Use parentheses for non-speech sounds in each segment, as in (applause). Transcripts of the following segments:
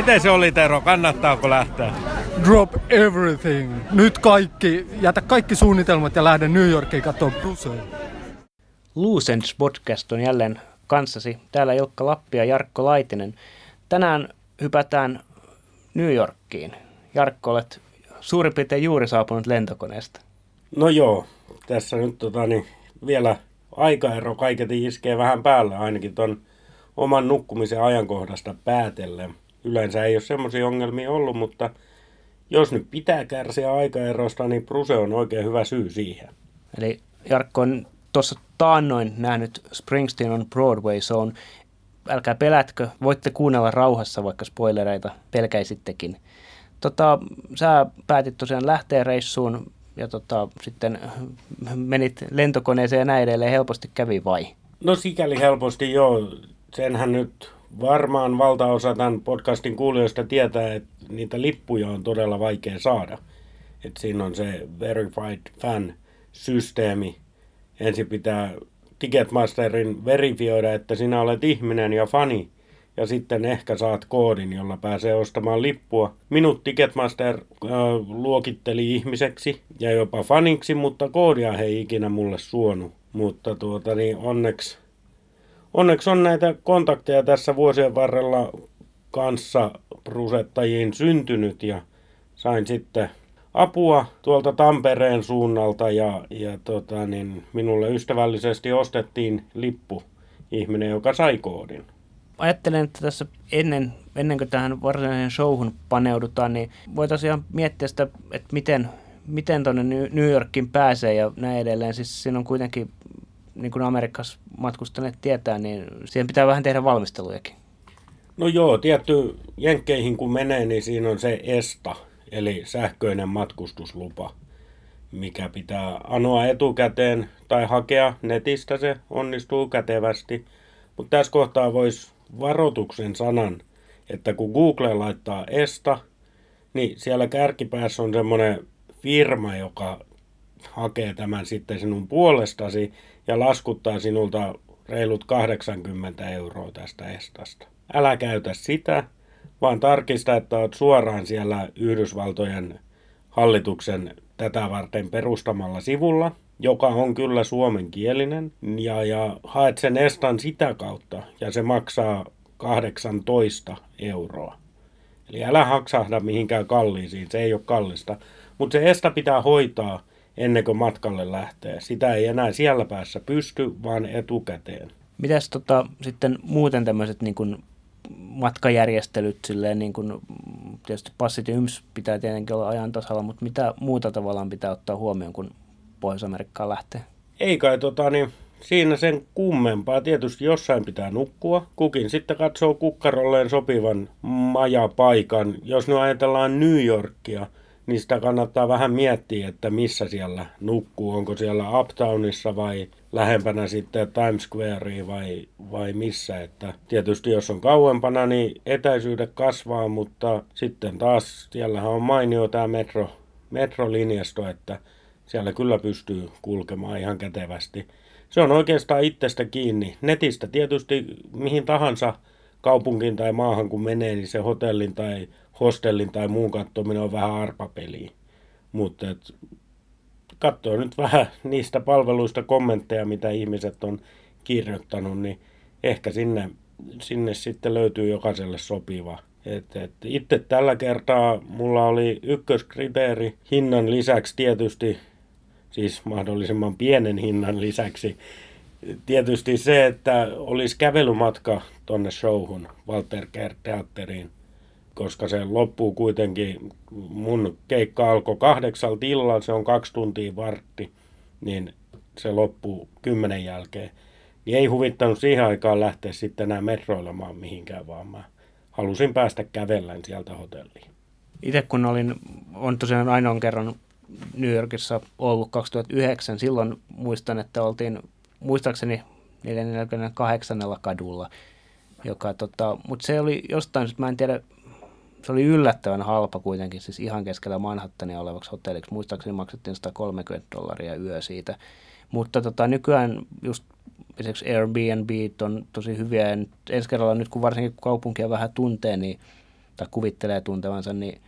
Miten se oli Tero, kannattaako lähteä? Drop everything. Nyt kaikki, jätä kaikki suunnitelmat ja lähde New Yorkiin katsomaan Brucein. Lucens podcast on jälleen kanssasi. Täällä Ilkka Lappi ja Jarkko Laitinen. Tänään hypätään New Yorkiin. Jarkko, olet suurin piirtein juuri saapunut lentokoneesta. No joo, tässä nyt tota, niin, vielä aikaero kaiketi iskee vähän päällä ainakin ton oman nukkumisen ajankohdasta päätellen. Yleensä ei ole semmoisia ongelmia ollut, mutta jos nyt pitää kärsiä aikaerosta, niin Pruse on oikein hyvä syy siihen. Eli Jarkko on tuossa taannoin nähnyt Springsteen on Broadway, se on, älkää pelätkö, voitte kuunnella rauhassa, vaikka spoilereita pelkäisittekin. Tota, sä päätit tosiaan lähteä reissuun ja tota, sitten menit lentokoneeseen ja näin edelleen. Helposti kävi vai? No sikäli helposti joo. Senhän nyt varmaan valtaosa tämän podcastin kuulijoista tietää, että niitä lippuja on todella vaikea saada. Et siinä on se Verified Fan-systeemi. Ensin pitää Ticketmasterin verifioida, että sinä olet ihminen ja fani – ja sitten ehkä saat koodin, jolla pääsee ostamaan lippua. Minut Ticketmaster äh, luokitteli ihmiseksi ja jopa faniksi, mutta koodia he ei ikinä mulle suonut. Mutta tuota niin onneksi, onneksi on näitä kontakteja tässä vuosien varrella kanssa prusettajiin syntynyt ja sain sitten apua tuolta Tampereen suunnalta ja, ja tota niin, minulle ystävällisesti ostettiin lippu ihminen, joka sai koodin ajattelen, että tässä ennen, ennen kuin tähän varsinaiseen showhun paneudutaan, niin voitaisiin miettiä sitä, että miten, miten tuonne New Yorkin pääsee ja näin edelleen. Siis siinä on kuitenkin, niin kuin Amerikassa matkustaneet tietää, niin siihen pitää vähän tehdä valmistelujakin. No joo, tietty jenkkeihin kun menee, niin siinä on se ESTA, eli sähköinen matkustuslupa, mikä pitää anoa etukäteen tai hakea netistä, se onnistuu kätevästi. Mutta tässä kohtaa voisi varoituksen sanan, että kun Google laittaa ESTA, niin siellä kärkipäässä on semmoinen firma, joka hakee tämän sitten sinun puolestasi ja laskuttaa sinulta reilut 80 euroa tästä estasta. Älä käytä sitä, vaan tarkista, että olet suoraan siellä Yhdysvaltojen hallituksen tätä varten perustamalla sivulla, joka on kyllä suomenkielinen, ja, ja haet sen estan sitä kautta, ja se maksaa 18 euroa. Eli älä haksahda mihinkään kalliisiin, se ei ole kallista. Mutta se esta pitää hoitaa ennen kuin matkalle lähtee. Sitä ei enää siellä päässä pysty, vaan etukäteen. Mitäs tota, sitten muuten tämmöiset niin kun matkajärjestelyt, silleen niin kun, tietysti passit ja yms pitää tietenkin olla ajan tasalla, mutta mitä muuta tavallaan pitää ottaa huomioon, kun Pohjois-Amerikkaan lähtee? Ei kai tota, niin siinä sen kummempaa. Tietysti jossain pitää nukkua. Kukin sitten katsoo kukkarolleen sopivan majapaikan. Jos nyt ajatellaan New Yorkia, niin sitä kannattaa vähän miettiä, että missä siellä nukkuu. Onko siellä Uptownissa vai lähempänä sitten Times Squarea vai, vai missä. Että tietysti jos on kauempana, niin etäisyydet kasvaa, mutta sitten taas siellähän on mainio tämä metro, metrolinjasto, että siellä kyllä pystyy kulkemaan ihan kätevästi. Se on oikeastaan itsestä kiinni. Netistä tietysti mihin tahansa kaupunkiin tai maahan kun menee, niin se hotellin tai hostellin tai muun katsominen on vähän arpapeliä. Mutta katsoo nyt vähän niistä palveluista kommentteja, mitä ihmiset on kirjoittanut, niin ehkä sinne, sinne sitten löytyy jokaiselle sopiva. Et, et itse tällä kertaa mulla oli ykköskriteeri hinnan lisäksi tietysti siis mahdollisimman pienen hinnan lisäksi. Tietysti se, että olisi kävelymatka tonne showhun, Walter Kerr teatteriin, koska se loppuu kuitenkin, mun keikka alkoi kahdeksalta illalla, se on kaksi tuntia vartti, niin se loppuu kymmenen jälkeen. Niin ei huvittanut siihen aikaan lähteä sitten enää metroilemaan mihinkään, vaan mä halusin päästä kävellen sieltä hotelliin. Itse kun olin, on tosiaan ainoan kerran New Yorkissa ollut 2009. Silloin muistan, että oltiin muistaakseni 448 kadulla, joka tota, mutta se oli jostain, mä en tiedä, se oli yllättävän halpa kuitenkin, siis ihan keskellä Manhattania olevaksi hotelliksi. Muistaakseni maksettiin 130 dollaria yö siitä. Mutta tota, nykyään just esimerkiksi Airbnb on tosi hyviä. Ja ensi kerralla nyt kun varsinkin kaupunkia vähän tuntee, niin tai kuvittelee tuntevansa, niin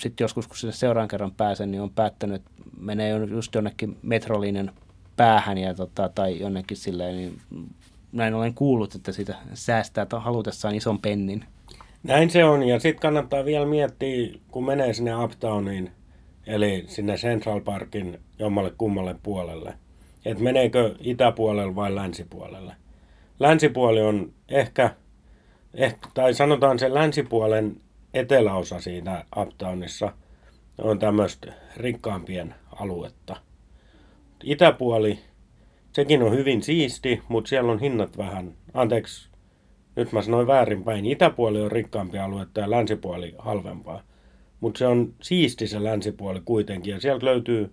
sitten joskus, kun sinne seuraan kerran pääsen, niin on päättänyt, että menee just jonnekin metrolinjan päähän ja tota, tai jonnekin silleen, niin näin olen kuullut, että sitä säästää halutessaan ison pennin. Näin se on, ja sitten kannattaa vielä miettiä, kun menee sinne Uptowniin, eli sinne Central Parkin jommalle kummalle puolelle, että meneekö itäpuolelle vai länsipuolelle. Länsipuoli on ehkä, ehkä, tai sanotaan se länsipuolen eteläosa siinä Uptownissa, on tämmöistä rikkaampien aluetta. Itäpuoli, sekin on hyvin siisti, mutta siellä on hinnat vähän, anteeksi, nyt mä sanoin väärinpäin, itäpuoli on rikkaampi aluetta ja länsipuoli halvempaa. Mutta se on siisti se länsipuoli kuitenkin ja sieltä löytyy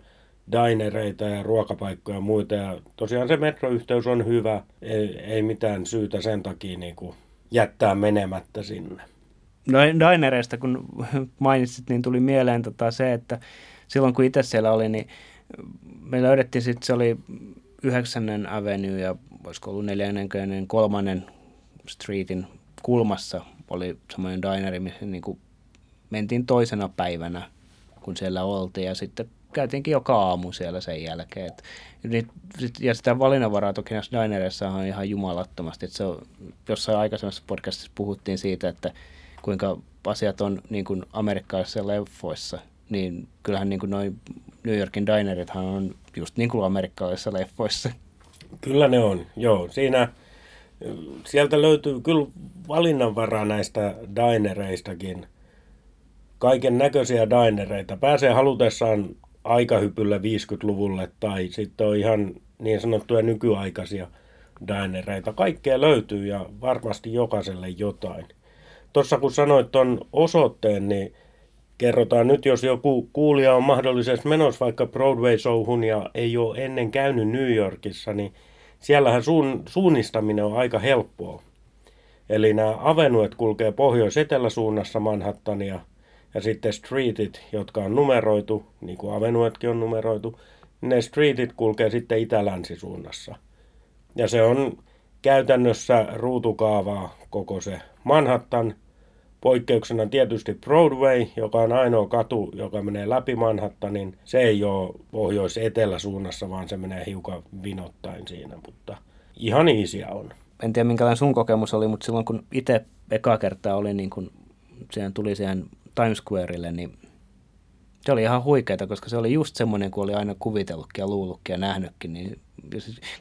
dinereita ja ruokapaikkoja ja muita. Ja tosiaan se metroyhteys on hyvä, ei, ei mitään syytä sen takia niin kuin jättää menemättä sinne. No dinereista kun (laughs) mainitsit, niin tuli mieleen tota se, että silloin kun itse siellä oli, niin me löydettiin sitten, se oli 9. Avenue ja olisiko ollut 43. Streetin kulmassa oli semmoinen dineri, missä niin kuin mentiin toisena päivänä, kun siellä oltiin ja sitten käytiinkin joka aamu siellä sen jälkeen. Ja sitä valinnanvaraa toki näissä dinereissa on ihan jumalattomasti. Et se on, jossain aikaisemmassa podcastissa puhuttiin siitä, että kuinka asiat on niin kuin amerikkalaisissa leffoissa, niin kyllähän niin kuin noin New Yorkin dinerithan on just niin kuin amerikkalaisissa leffoissa. Kyllä ne on, joo. Siinä, sieltä löytyy kyllä valinnanvaraa näistä dinereistakin. Kaiken näköisiä dinereita. Pääsee halutessaan aikahypyllä 50-luvulle tai sitten on ihan niin sanottuja nykyaikaisia dinereita. Kaikkea löytyy ja varmasti jokaiselle jotain. Tuossa kun sanoit tuon osoitteen, niin kerrotaan nyt, jos joku kuulija on mahdollisesti menossa vaikka Broadway-showhun ja ei ole ennen käynyt New Yorkissa, niin siellähän suun, suunnistaminen on aika helppoa. Eli nämä avenuet kulkee pohjois-eteläsuunnassa Manhattania ja sitten streetit, jotka on numeroitu, niin kuin avenuetkin on numeroitu, ne streetit kulkee sitten itä-länsisuunnassa. Ja se on käytännössä ruutukaavaa koko se Manhattan – Poikkeuksena tietysti Broadway, joka on ainoa katu, joka menee läpi Manhattanin. Se ei ole pohjois-etelä suunnassa, vaan se menee hiukan vinottain siinä, mutta ihan iisiä on. En tiedä minkälainen sun kokemus oli, mutta silloin kun itse eka kertaa oli, niin kun siihen tuli siihen Times Squareille, niin se oli ihan huikeeta, koska se oli just semmoinen, kun oli aina kuvitellutkin ja luullutkin ja nähnytkin. Niin,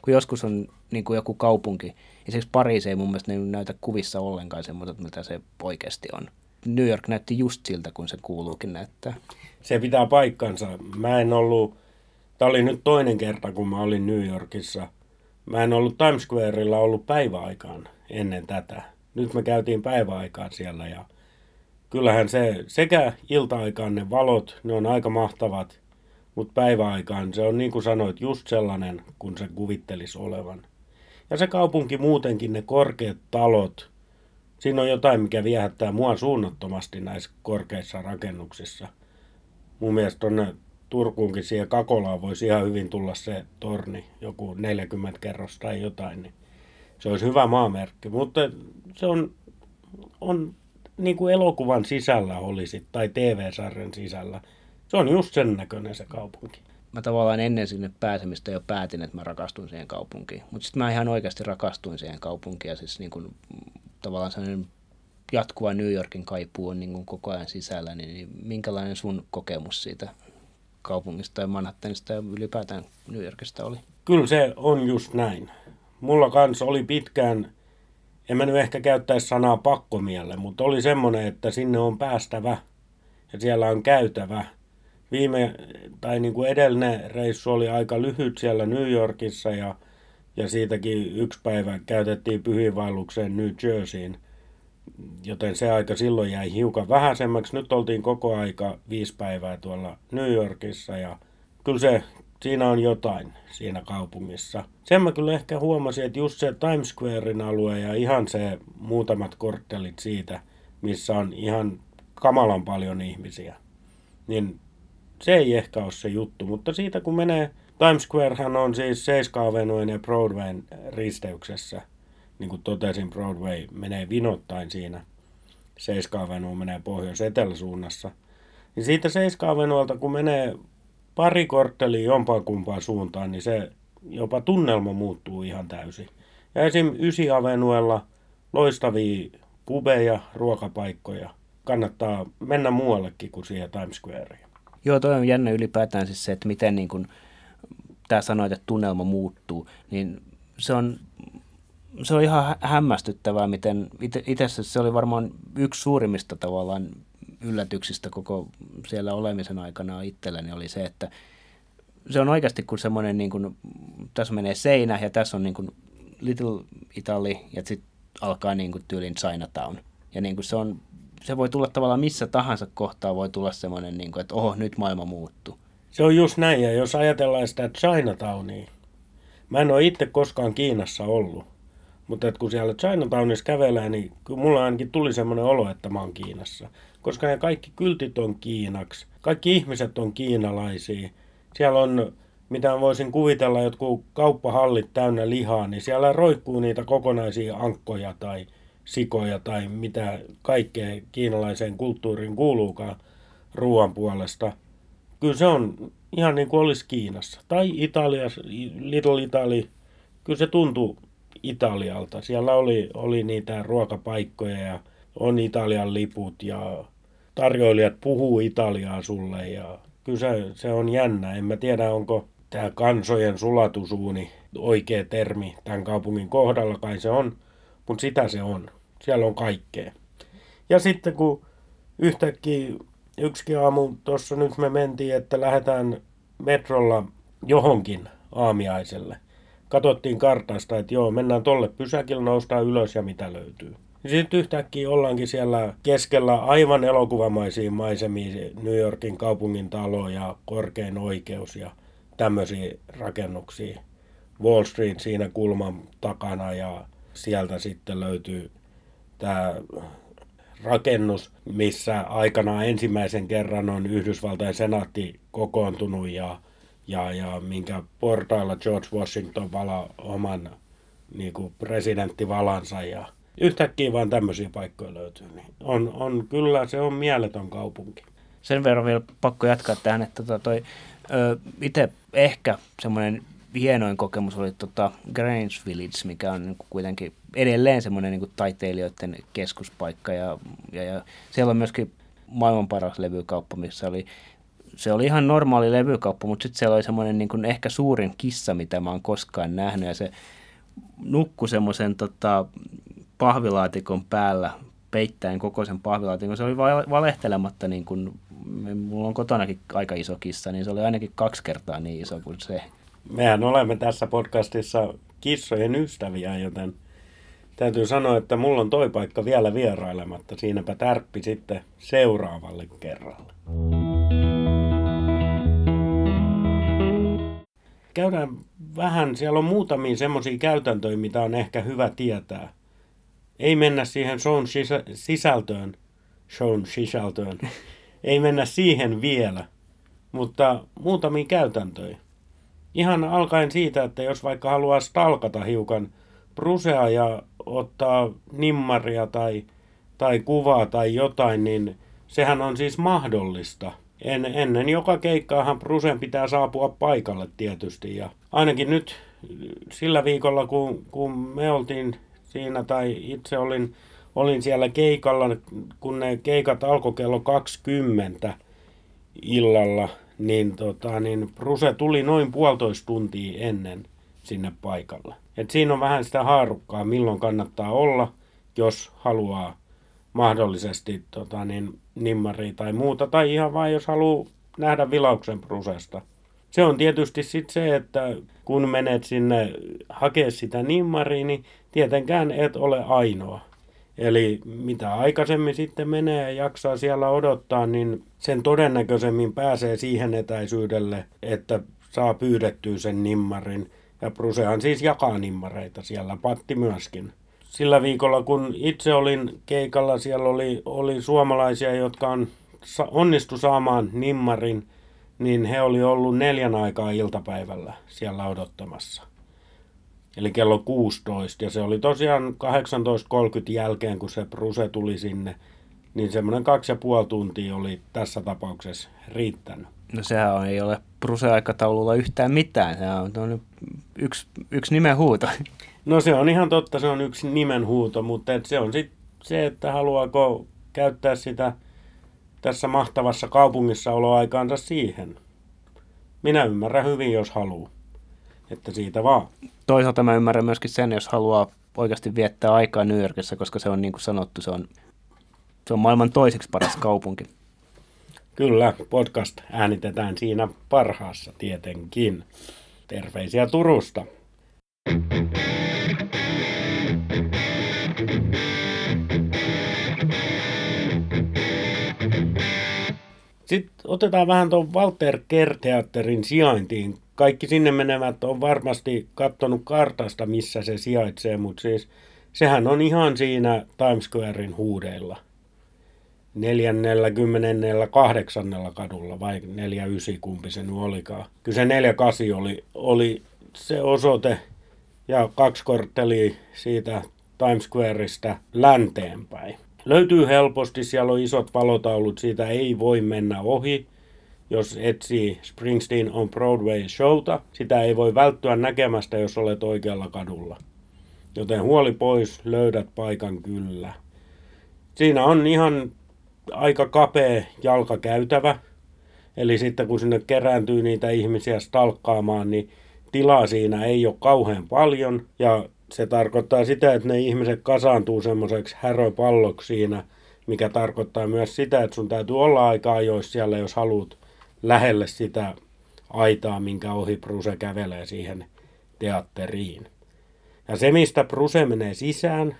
kun joskus on niin kuin joku kaupunki, Esimerkiksi Pariisi ei mun mielestä näytä kuvissa ollenkaan semmoista, mitä se oikeasti on. New York näytti just siltä, kun se kuuluukin näyttää. Se pitää paikkansa. Mä en ollut, tämä oli nyt toinen kerta, kun mä olin New Yorkissa. Mä en ollut Times Squareilla ollut päiväaikaan ennen tätä. Nyt me käytiin päiväaikaan siellä ja kyllähän se sekä ilta-aikaan ne valot, ne on aika mahtavat, mutta päiväaikaan se on niin kuin sanoit, just sellainen, kun se kuvittelisi olevan. Ja se kaupunki muutenkin, ne korkeat talot, siinä on jotain, mikä viehättää mua suunnattomasti näissä korkeissa rakennuksissa. Mun mielestä tuonne Turkuunkin siihen Kakolaan voisi ihan hyvin tulla se torni, joku 40 kerros tai jotain, niin se olisi hyvä maamerkki. Mutta se on, on niin kuin elokuvan sisällä olisi, tai TV-sarjan sisällä. Se on just sen näköinen se kaupunki mä tavallaan ennen sinne pääsemistä jo päätin, että mä rakastun siihen kaupunkiin. Mutta sitten mä ihan oikeasti rakastuin siihen kaupunkiin ja siis niin kun, tavallaan sellainen jatkuva New Yorkin kaipuu on niin koko ajan sisällä, niin, niin minkälainen sun kokemus siitä kaupungista ja Manhattanista ja ylipäätään New Yorkista oli? Kyllä se on just näin. Mulla kanssa oli pitkään, en mä nyt ehkä käyttäisi sanaa pakkomielle, mutta oli semmoinen, että sinne on päästävä ja siellä on käytävä – viime, tai niin kuin edellinen reissu oli aika lyhyt siellä New Yorkissa ja, ja siitäkin yksi päivä käytettiin pyhiinvaellukseen New Jerseyin, joten se aika silloin jäi hiukan vähäisemmäksi. Nyt oltiin koko aika viisi päivää tuolla New Yorkissa ja kyllä se, siinä on jotain siinä kaupungissa. Sen mä kyllä ehkä huomasin, että just se Times Squarein alue ja ihan se muutamat korttelit siitä, missä on ihan kamalan paljon ihmisiä, niin se ei ehkä ole se juttu, mutta siitä kun menee, Times Squarehan on siis 7 Avenuen ja Broadwayn risteyksessä, niin kuin totesin, Broadway menee vinottain siinä. Seiska-avenue menee pohjois-eteläsuunnassa. Niin siitä Seiska-avenuelta, kun menee pari korttelia jompaan kumpaan suuntaan, niin se jopa tunnelma muuttuu ihan täysin. Ja esim. Ysi-avenuella loistavia pubeja, ruokapaikkoja. Kannattaa mennä muuallekin kuin siihen Times Squareen. Joo, toi on jännä ylipäätään siis se, että miten niin kuin, tämä sanoit, että tunnelma muuttuu, niin se on, se on ihan hämmästyttävää, miten itse se oli varmaan yksi suurimmista tavallaan yllätyksistä koko siellä olemisen aikana itselleni oli se, että se on oikeasti kuin semmoinen, niin kuin, tässä menee seinä ja tässä on niin kuin Little Italy ja sitten alkaa niin kuin tyylin Chinatown. Ja niin kuin se, on, se voi tulla tavallaan missä tahansa kohtaa voi tulla semmoinen, niin kuin, että oho, nyt maailma muuttuu. Se on just näin, ja jos ajatellaan sitä Chinatownia, mä en ole itse koskaan Kiinassa ollut, mutta että kun siellä Chinatownissa kävelee, niin mulla ainakin tuli semmoinen olo, että mä oon Kiinassa. Koska ne kaikki kyltit on Kiinaksi, kaikki ihmiset on kiinalaisia. Siellä on, mitä voisin kuvitella, jotkut kauppahallit täynnä lihaa, niin siellä roikkuu niitä kokonaisia ankkoja tai sikoja tai mitä kaikkea kiinalaiseen kulttuuriin kuuluukaan ruoan puolesta. Kyllä se on ihan niin kuin olisi Kiinassa. Tai Italiassa, Little Italy, kyllä se tuntuu Italialta. Siellä oli, oli niitä ruokapaikkoja ja on Italian liput ja tarjoilijat puhuu Italiaa sulle ja kyllä se, se on jännä. En mä tiedä, onko tämä kansojen sulatusuuni oikea termi tämän kaupungin kohdalla, kai se on, mutta sitä se on. Siellä on kaikkea. Ja sitten kun yhtäkkiä yksikin aamu, tuossa nyt me mentiin, että lähdetään metrolla johonkin aamiaiselle. Katsottiin kartasta, että joo, mennään tolle pysäkille, noustaan ylös ja mitä löytyy. Sitten yhtäkkiä ollaankin siellä keskellä aivan elokuvamaisia maisemia, New Yorkin kaupungin talo ja korkein oikeus ja tämmöisiä rakennuksia. Wall Street siinä kulman takana ja sieltä sitten löytyy tämä rakennus, missä aikana ensimmäisen kerran on Yhdysvaltain senaatti kokoontunut ja, ja, ja minkä portailla George Washington vala oman niin kuin presidenttivalansa ja yhtäkkiä vaan tämmöisiä paikkoja löytyy. Niin on, on, kyllä se on mieletön kaupunki. Sen verran vielä pakko jatkaa tähän, että tota toi, itse ehkä semmoinen hienoin kokemus oli tota Grange Village, mikä on niin kuitenkin edelleen semmoinen niin taiteilijoiden keskuspaikka. Ja, ja, ja siellä on myöskin maailman paras levykauppa, missä oli se oli ihan normaali levykauppa, mutta sitten siellä oli semmoinen niin kuin ehkä suurin kissa, mitä mä oon koskaan nähnyt. Ja se nukkui semmoisen tota, pahvilaatikon päällä, peittäen koko sen pahvilaatikon. Se oli valehtelematta, niin kuin, mulla on kotonakin aika iso kissa, niin se oli ainakin kaksi kertaa niin iso kuin se. Mehän olemme tässä podcastissa kissojen ystäviä, joten täytyy sanoa, että mulla on toi paikka vielä vierailematta. Siinäpä tärppi sitten seuraavalle kerralle. Käydään vähän, siellä on muutamia semmoisia käytäntöjä, mitä on ehkä hyvä tietää. Ei mennä siihen shown sisältöön, shown sisältöön, (laughs) ei mennä siihen vielä, mutta muutamia käytäntöjä. Ihan alkaen siitä, että jos vaikka haluaa stalkata hiukan Brusea ja ottaa nimmaria tai, tai kuvaa tai jotain, niin sehän on siis mahdollista. En, ennen joka keikkaahan Brusen pitää saapua paikalle tietysti. Ja ainakin nyt sillä viikolla, kun, kun me oltiin siinä tai itse olin, olin siellä keikalla, kun ne keikat alkoi kello 20 illalla, niin, tota, niin Bruse tuli noin puolitoista tuntia ennen sinne paikalle. Et siinä on vähän sitä haarukkaa, milloin kannattaa olla, jos haluaa mahdollisesti tota, niin, nimmaria tai muuta, tai ihan vain jos haluaa nähdä vilauksen Brusesta. Se on tietysti sitten se, että kun menet sinne hakea sitä nimmaria, niin tietenkään et ole ainoa. Eli mitä aikaisemmin sitten menee ja jaksaa siellä odottaa, niin sen todennäköisemmin pääsee siihen etäisyydelle, että saa pyydettyä sen nimmarin. Ja Prusehan siis jakaa nimmareita siellä, Patti myöskin. Sillä viikolla, kun itse olin keikalla, siellä oli, oli suomalaisia, jotka on, onnistu saamaan nimmarin, niin he oli ollut neljän aikaa iltapäivällä siellä odottamassa. Eli kello 16. Ja se oli tosiaan 18.30 jälkeen, kun se Bruse tuli sinne niin semmoinen kaksi ja puoli tuntia oli tässä tapauksessa riittänyt. No sehän on, ei ole Bruse-aikataululla yhtään mitään. Se on yksi, yksi nimenhuuto. No se on ihan totta, se on yksi nimenhuuto, mutta et se on sitten se, että haluaako käyttää sitä tässä mahtavassa kaupungissa oloaikaansa siihen. Minä ymmärrän hyvin, jos haluaa. Että siitä vaan. Toisaalta mä ymmärrän myöskin sen, jos haluaa oikeasti viettää aikaa New Yorkissa, koska se on niin kuin sanottu, se on, se on maailman toiseksi paras kaupunki. Kyllä, podcast äänitetään siinä parhaassa tietenkin. Terveisiä Turusta. Sitten otetaan vähän tuon Walter Kerteatterin sijaintiin. Kaikki sinne menevät on varmasti katsonut kartasta, missä se sijaitsee, mutta siis sehän on ihan siinä Times Squarein huudeilla. 48. kadulla vai 49, kumpi se nyt olikaan. Kyllä se 48 oli, oli se osoite ja kaksi korttelia siitä Times Squareista länteenpäin. Löytyy helposti, siellä on isot valotaulut, siitä ei voi mennä ohi. Jos etsii Springsteen on Broadway showta, sitä ei voi välttyä näkemästä, jos olet oikealla kadulla. Joten huoli pois, löydät paikan kyllä. Siinä on ihan aika kapea jalkakäytävä. Eli sitten kun sinne kerääntyy niitä ihmisiä stalkkaamaan, niin tilaa siinä ei ole kauhean paljon. Ja se tarkoittaa sitä, että ne ihmiset kasaantuu semmoiseksi häröpalloksi siinä, mikä tarkoittaa myös sitä, että sun täytyy olla aika ajoissa siellä, jos haluat lähelle sitä aitaa, minkä ohi Bruse kävelee siihen teatteriin. Ja se, mistä Bruse menee sisään,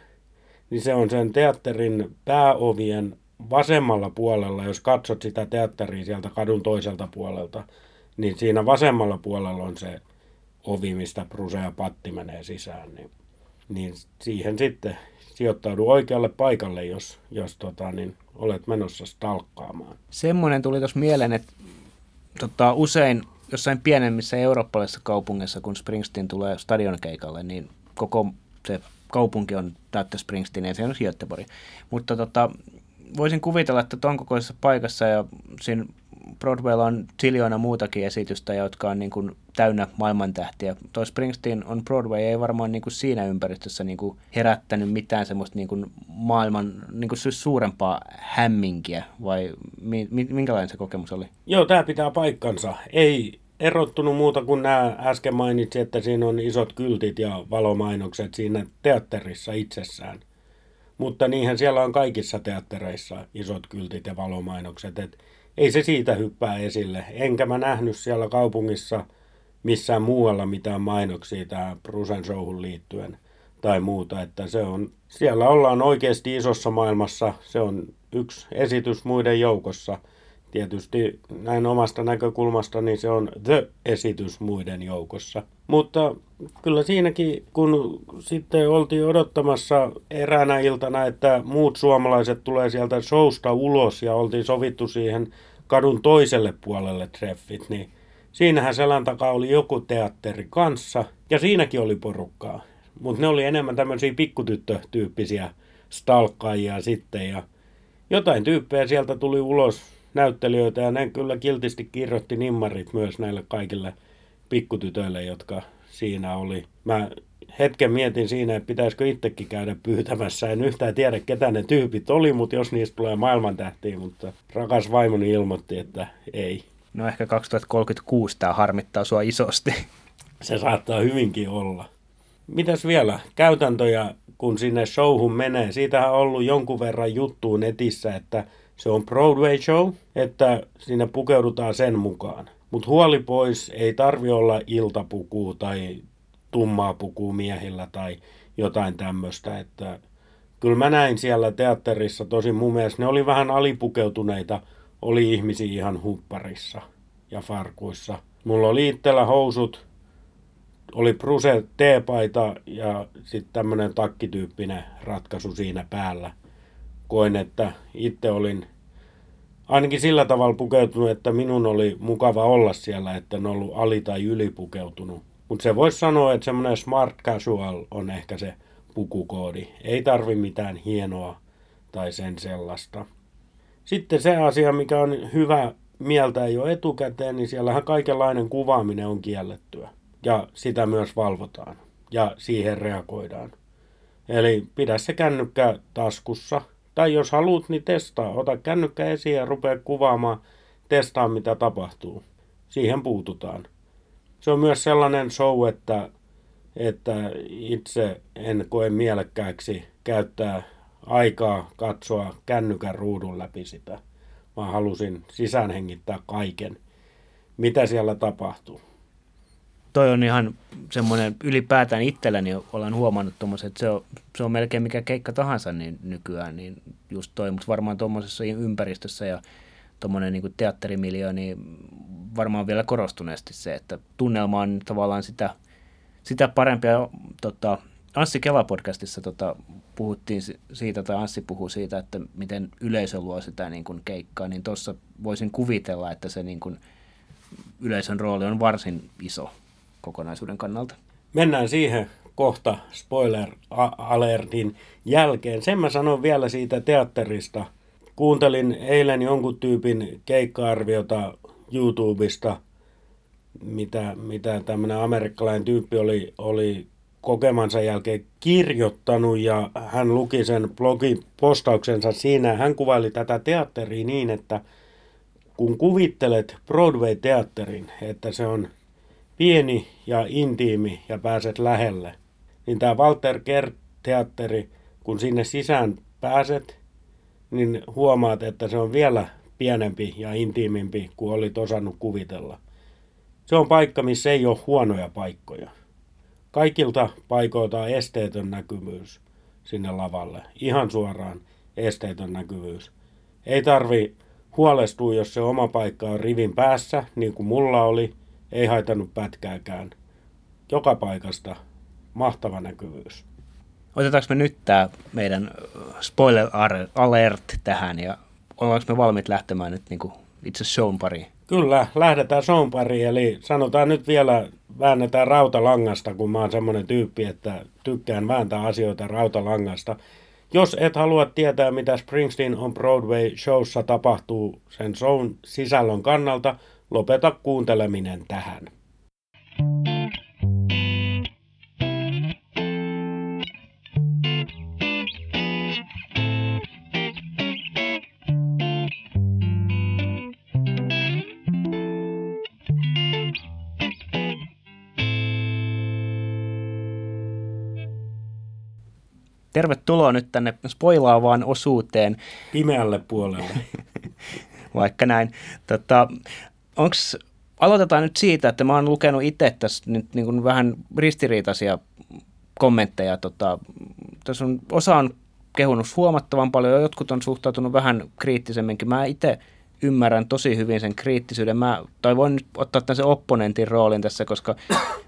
niin se on sen teatterin pääovien vasemmalla puolella, jos katsot sitä teatteria sieltä kadun toiselta puolelta, niin siinä vasemmalla puolella on se ovi, mistä Bruse ja Patti menee sisään. Niin niin siihen sitten sijoittaudu oikealle paikalle, jos, jos tota, niin olet menossa stalkkaamaan. Semmoinen tuli tuossa mieleen, että tota, usein jossain pienemmissä eurooppalaisissa kaupungeissa, kun Springsteen tulee stadionkeikalle, niin koko se kaupunki on täyttä Springsteen ja se on Göteborg. Mutta tota, voisin kuvitella, että tuon kokoisessa paikassa ja siinä Broadwaylla on siljoina muutakin esitystä, jotka on niin kuin täynnä maailmantähtiä. Toi Springsteen on Broadway ei varmaan niin kuin siinä ympäristössä niin kuin herättänyt mitään semmoista niin kuin maailman niin kuin suurempaa hämminkiä, vai mi, minkälainen se kokemus oli? Joo, tämä pitää paikkansa. Ei erottunut muuta kuin nämä äsken mainitsi, että siinä on isot kyltit ja valomainokset siinä teatterissa itsessään. Mutta niinhän siellä on kaikissa teattereissa isot kyltit ja valomainokset, että ei se siitä hyppää esille. Enkä mä nähnyt siellä kaupungissa missään muualla mitään mainoksia tähän Brusen showhun liittyen tai muuta. Että se on, siellä ollaan oikeasti isossa maailmassa. Se on yksi esitys muiden joukossa. Tietysti näin omasta näkökulmasta, niin se on The-esitys muiden joukossa. Mutta kyllä siinäkin, kun sitten oltiin odottamassa eräänä iltana, että muut suomalaiset tulee sieltä showsta ulos ja oltiin sovittu siihen kadun toiselle puolelle treffit, niin siinähän selän takaa oli joku teatteri kanssa ja siinäkin oli porukkaa. Mutta ne oli enemmän tämmöisiä pikkutyttötyyppisiä stalkkaajia sitten ja jotain tyyppejä sieltä tuli ulos näyttelijöitä ja ne kyllä kiltisti kirjoitti nimmarit myös näille kaikille pikkutytöille, jotka siinä oli. Mä hetken mietin siinä, että pitäisikö itsekin käydä pyytämässä. En yhtään tiedä, ketä ne tyypit oli, mutta jos niistä tulee maailmantähtiä, mutta rakas vaimoni ilmoitti, että ei. No ehkä 2036 tämä harmittaa sua isosti. Se saattaa hyvinkin olla. Mitäs vielä? Käytäntöjä, kun sinne showhun menee. Siitähän on ollut jonkun verran juttua netissä, että se on Broadway show, että sinne pukeudutaan sen mukaan. Mutta huoli pois, ei tarvi olla iltapuku tai tummaa pukua miehillä tai jotain tämmöistä, että kyllä mä näin siellä teatterissa, tosi mun mielestä ne oli vähän alipukeutuneita, oli ihmisiä ihan hupparissa ja farkuissa. Mulla oli itsellä housut, oli Bruse teepaita ja sitten tämmöinen takkityyppinen ratkaisu siinä päällä. Koin, että itse olin ainakin sillä tavalla pukeutunut, että minun oli mukava olla siellä, että en ollut ali- tai ylipukeutunut. Mutta se voisi sanoa, että semmoinen smart casual on ehkä se pukukoodi. Ei tarvi mitään hienoa tai sen sellaista. Sitten se asia, mikä on hyvä mieltä jo etukäteen, niin siellähän kaikenlainen kuvaaminen on kiellettyä. Ja sitä myös valvotaan. Ja siihen reagoidaan. Eli pidä se kännykkä taskussa. Tai jos haluat, niin testaa. Ota kännykkä esiin ja rupea kuvaamaan. Testaa, mitä tapahtuu. Siihen puututaan. Se on myös sellainen show, että, että itse en koe mielekkääksi käyttää aikaa katsoa kännykän ruudun läpi sitä. Mä halusin sisäänhengittää kaiken, mitä siellä tapahtuu. Toi on ihan semmoinen ylipäätään itselläni olen huomannut tommoset, että se on, se on melkein mikä keikka tahansa niin nykyään, niin just toi, mutta varmaan tuommoisessa ympäristössä ja tuommoinen niin teatterimiljö, niin varmaan vielä korostuneesti se, että tunnelma on tavallaan sitä, sitä parempia. Tota, Anssi Kela-podcastissa tota, puhuttiin siitä, tai Anssi puhuu siitä, että miten yleisö luo sitä niin kuin keikkaa, niin tuossa voisin kuvitella, että se niin kuin, yleisön rooli on varsin iso kokonaisuuden kannalta. Mennään siihen kohta spoiler-alertin jälkeen. Sen mä sanon vielä siitä teatterista. Kuuntelin eilen jonkun tyypin keikka-arviota YouTubesta, mitä, mitä tämmöinen amerikkalainen tyyppi oli, oli kokemansa jälkeen kirjoittanut ja hän luki sen blogipostauksensa siinä. Hän kuvaili tätä teatteria niin, että kun kuvittelet Broadway-teatterin, että se on pieni ja intiimi ja pääset lähelle, niin tämä Walter Kert-teatteri, kun sinne sisään pääset, niin huomaat, että se on vielä pienempi ja intiimimpi kuin olit osannut kuvitella. Se on paikka, missä ei ole huonoja paikkoja. Kaikilta paikoilta on esteetön näkyvyys sinne lavalle. Ihan suoraan esteetön näkyvyys. Ei tarvi huolestua, jos se oma paikka on rivin päässä, niin kuin mulla oli. Ei haitannut pätkääkään. Joka paikasta mahtava näkyvyys. Otetaanko me nyt tämä meidän spoiler alert tähän ja ollaanko me valmiit lähtemään nyt niin kuin itse shown pariin? Kyllä, lähdetään shown pariin. Eli sanotaan nyt vielä, väännetään rautalangasta, kun mä oon semmoinen tyyppi, että tykkään vääntää asioita rautalangasta. Jos et halua tietää, mitä Springsteen on Broadway-showssa tapahtuu sen shown sisällön kannalta, lopeta kuunteleminen tähän. Tervetuloa nyt tänne spoilaavaan osuuteen. Pimeälle puolelle. (laughs) Vaikka näin. Tota, onks, aloitetaan nyt siitä, että mä oon lukenut itse tässä nyt niin kuin vähän ristiriitaisia kommentteja. Tota, tässä on, osa on kehunut huomattavan paljon, jotkut on suhtautunut vähän kriittisemminkin. Mä itse ymmärrän tosi hyvin sen kriittisyyden. Mä, tai voin nyt ottaa tämän opponentin roolin tässä, koska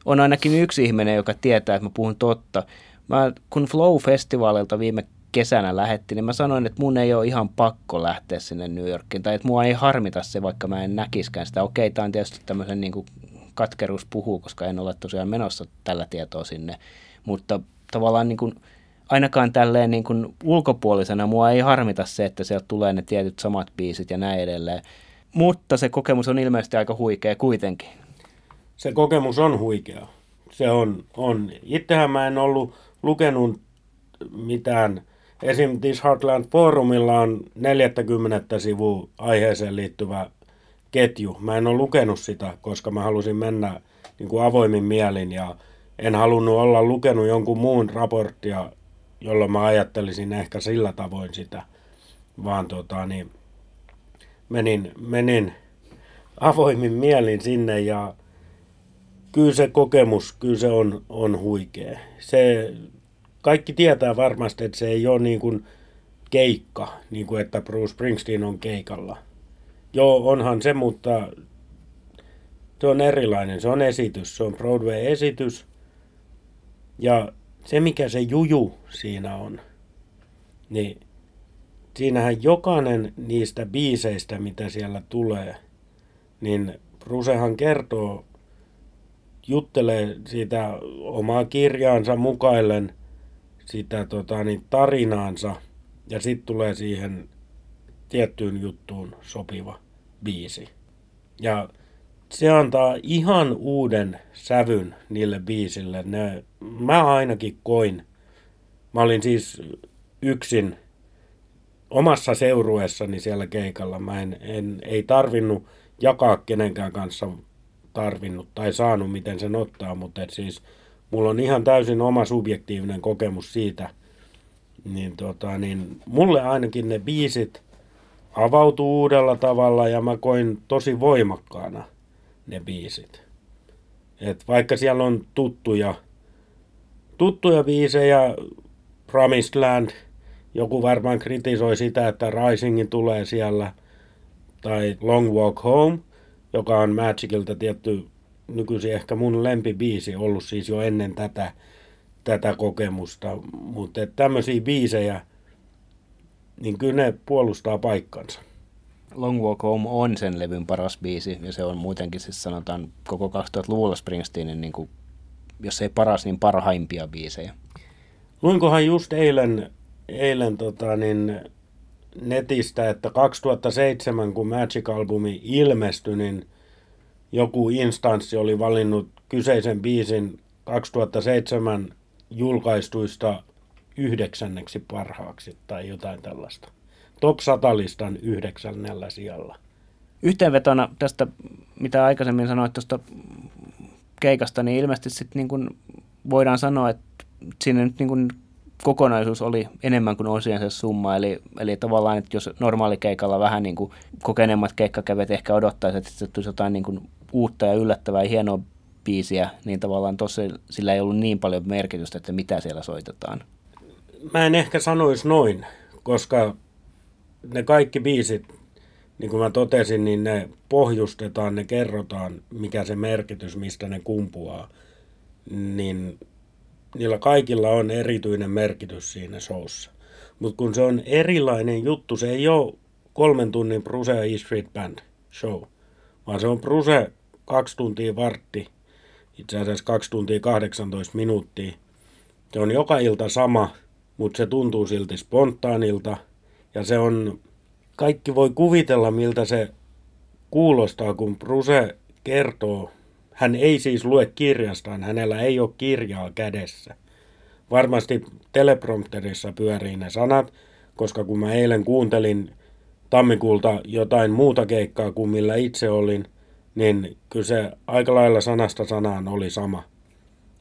on ainakin yksi ihminen, joka tietää, että mä puhun totta. Mä, kun Flow-festivaalilta viime kesänä lähetti, niin mä sanoin, että mun ei ole ihan pakko lähteä sinne New Yorkiin, tai että mua ei harmita se, vaikka mä en näkiskään sitä. Okei, tämä on tietysti tämmöisen niin kuin katkeruus puhuu, koska en ole tosiaan menossa tällä tietoa sinne, mutta tavallaan niin kuin, ainakaan tälleen niin kuin ulkopuolisena mua ei harmita se, että sieltä tulee ne tietyt samat biisit ja näin edelleen. Mutta se kokemus on ilmeisesti aika huikea kuitenkin. Se kokemus on huikea. Se on, on. Itsehän mä en ollut lukenut mitään. Esim. This Heartland Forumilla on 40 sivua aiheeseen liittyvä ketju. Mä en ole lukenut sitä, koska mä halusin mennä niin kuin avoimin mielin ja en halunnut olla lukenut jonkun muun raporttia, jolloin mä ajattelisin ehkä sillä tavoin sitä, vaan tota, niin, menin, menin avoimin mielin sinne ja kyllä se kokemus, kyllä se on, on huikea. Se, kaikki tietää varmasti, että se ei ole niin kuin keikka, niin kuin että Bruce Springsteen on keikalla. Joo, onhan se, mutta se on erilainen. Se on esitys, se on Broadway-esitys. Ja se, mikä se juju siinä on, niin siinähän jokainen niistä biiseistä, mitä siellä tulee, niin Brucehan kertoo juttelee siitä omaa kirjaansa mukaillen sitä tota, niin tarinaansa ja sitten tulee siihen tiettyyn juttuun sopiva biisi. Ja se antaa ihan uuden sävyn niille biisille. Ne, mä ainakin koin, mä olin siis yksin omassa seurueessani siellä keikalla. Mä en, en, ei tarvinnut jakaa kenenkään kanssa tarvinnut tai saanut, miten sen ottaa, mutta et siis mulla on ihan täysin oma subjektiivinen kokemus siitä, niin, tota, niin mulle ainakin ne biisit avautuu uudella tavalla ja mä koin tosi voimakkaana ne biisit. Et vaikka siellä on tuttuja, tuttuja biisejä, Promised Land, joku varmaan kritisoi sitä, että Risingin tulee siellä, tai Long Walk Home, joka on Magicilta tietty nykyisin ehkä mun lempibiisi, ollut siis jo ennen tätä, tätä kokemusta. Mutta tämmöisiä biisejä, niin kyllä ne puolustaa paikkansa. Long Walk Home on sen levyn paras biisi, ja se on muutenkin siis sanotaan koko 2000-luvulla Springsteenin, niin kuin, jos ei paras, niin parhaimpia biisejä. Luinkohan just eilen, eilen tota, niin netistä, että 2007, kun Magic-albumi ilmestyi, niin joku instanssi oli valinnut kyseisen biisin 2007 julkaistuista yhdeksänneksi parhaaksi tai jotain tällaista. Top 100-listan yhdeksännellä sijalla. Yhteenvetona tästä, mitä aikaisemmin sanoit tuosta keikasta, niin ilmeisesti sitten niin kuin voidaan sanoa, että siinä nyt niin kuin kokonaisuus oli enemmän kuin osiensa summa, eli, eli tavallaan, että jos normaalikeikalla vähän niin kuin kokeneemmat keikkakävet ehkä odottaisivat, että se tulisi jotain niin kuin uutta ja yllättävää ja hienoa biisiä, niin tavallaan tuossa sillä ei ollut niin paljon merkitystä, että mitä siellä soitetaan. Mä en ehkä sanoisi noin, koska ne kaikki biisit, niin kuin mä totesin, niin ne pohjustetaan, ne kerrotaan, mikä se merkitys, mistä ne kumpuaa. Niin niillä kaikilla on erityinen merkitys siinä showssa. Mutta kun se on erilainen juttu, se ei ole kolmen tunnin Bruse E Street Band show, vaan se on Bruse kaksi tuntia vartti, itse asiassa kaksi tuntia 18 minuuttia. Se on joka ilta sama, mutta se tuntuu silti spontaanilta ja se on, kaikki voi kuvitella miltä se kuulostaa, kun Bruse kertoo hän ei siis lue kirjastaan, hänellä ei ole kirjaa kädessä. Varmasti teleprompterissa pyörii ne sanat, koska kun mä eilen kuuntelin tammikuulta jotain muuta keikkaa kuin millä itse olin, niin kyllä se aika lailla sanasta sanaan oli sama.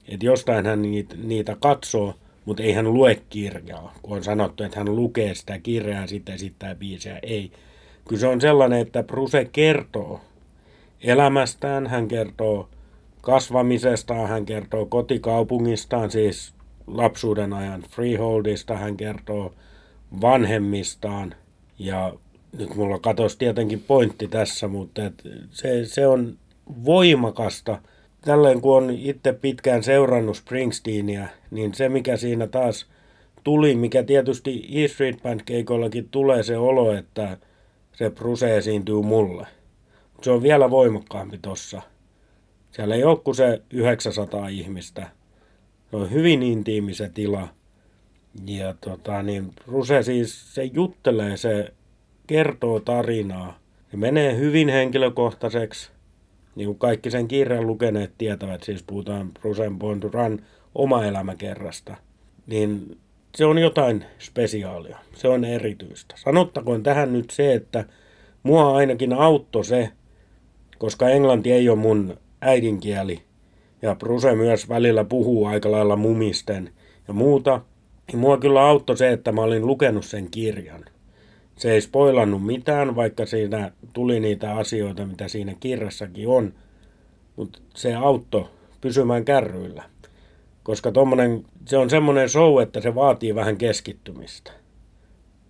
Että jostain hän niitä, niitä katsoo, mutta ei hän lue kirjaa, kun on sanottu, että hän lukee sitä kirjaa ja sitten esittää biisejä. Ei. Kyllä se on sellainen, että Bruse kertoo elämästään, hän kertoo kasvamisestaan, hän kertoo kotikaupungistaan, siis lapsuuden ajan freeholdista, hän kertoo vanhemmistaan ja nyt mulla katosi tietenkin pointti tässä, mutta et se, se on voimakasta. Tälleen kun on itse pitkään seurannut Springsteenia, niin se mikä siinä taas tuli, mikä tietysti E Street Band keikoillakin tulee se olo, että se Bruce esiintyy mulle – se on vielä voimakkaampi tossa. Siellä ei ole kuin se 900 ihmistä. Se on hyvin intiimi se tila. Ja tota, niin Ruse siis, se juttelee, se kertoo tarinaa. Se menee hyvin henkilökohtaiseksi. Niin kuin kaikki sen kirjan lukeneet tietävät, siis puhutaan Rusen Run oma elämäkerrasta. Niin se on jotain spesiaalia. Se on erityistä. Sanottakoon tähän nyt se, että mua ainakin auttoi se, koska englanti ei ole mun äidinkieli ja Bruse myös välillä puhuu aika lailla mumisten ja muuta, niin mua kyllä auttoi se, että mä olin lukenut sen kirjan. Se ei spoilannut mitään, vaikka siinä tuli niitä asioita, mitä siinä kirjassakin on, mutta se auttoi pysymään kärryillä. Koska tommonen, se on semmoinen show, että se vaatii vähän keskittymistä.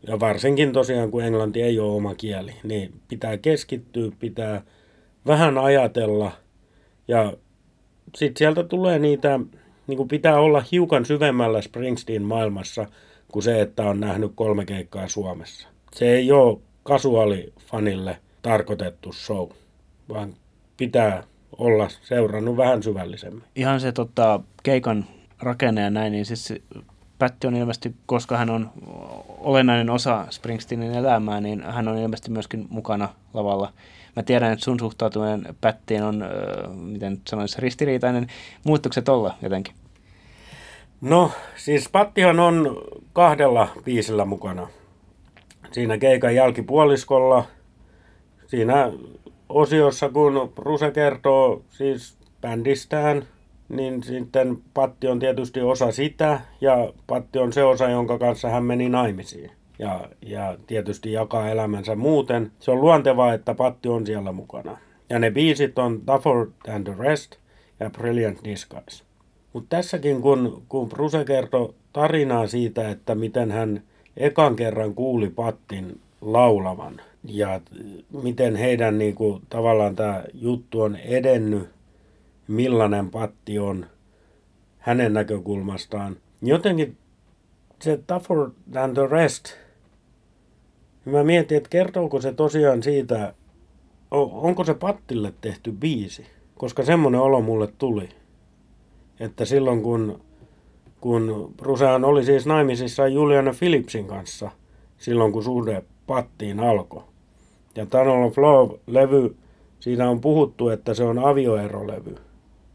Ja varsinkin tosiaan, kun englanti ei ole oma kieli, niin pitää keskittyä, pitää vähän ajatella ja sitten sieltä tulee niitä, niin kuin pitää olla hiukan syvemmällä Springsteen maailmassa kuin se, että on nähnyt kolme keikkaa Suomessa. Se ei ole kasuaalifanille tarkoitettu show, vaan pitää olla seurannut vähän syvällisemmin. Ihan se tota, keikan rakenne ja näin, niin siis Pätti on ilmeisesti, koska hän on olennainen osa Springsteenin elämää, niin hän on ilmeisesti myöskin mukana lavalla. Mä tiedän, että sun suhtautuminen Pättiin on, miten sanoisi, ristiriitainen. Muuttukset olla jotenkin? No, siis Pattihan on kahdella biisillä mukana. Siinä keikan jälkipuoliskolla, siinä osiossa, kun Ruse kertoo siis bändistään, niin sitten Patti on tietysti osa sitä, ja Patti on se osa, jonka kanssa hän meni naimisiin. Ja, ja tietysti jakaa elämänsä muuten. Se on luontevaa, että Patti on siellä mukana. Ja ne biisit on Tougher Than The Rest ja Brilliant Disguise. Mutta tässäkin, kun, kun Bruse kertoi tarinaa siitä, että miten hän ekan kerran kuuli Pattin laulavan ja miten heidän niin kuin, tavallaan tämä juttu on edennyt, millainen Patti on hänen näkökulmastaan. Jotenkin se Tougher Than The Rest, mä mietin, että kertooko se tosiaan siitä, onko se Pattille tehty biisi, koska semmoinen olo mulle tuli että silloin kun, kun Brucehan oli siis naimisissa Juliana Philipsin kanssa, silloin kun suhde pattiin alkoi. Ja Tunnel of Love-levy, siinä on puhuttu, että se on avioerolevy,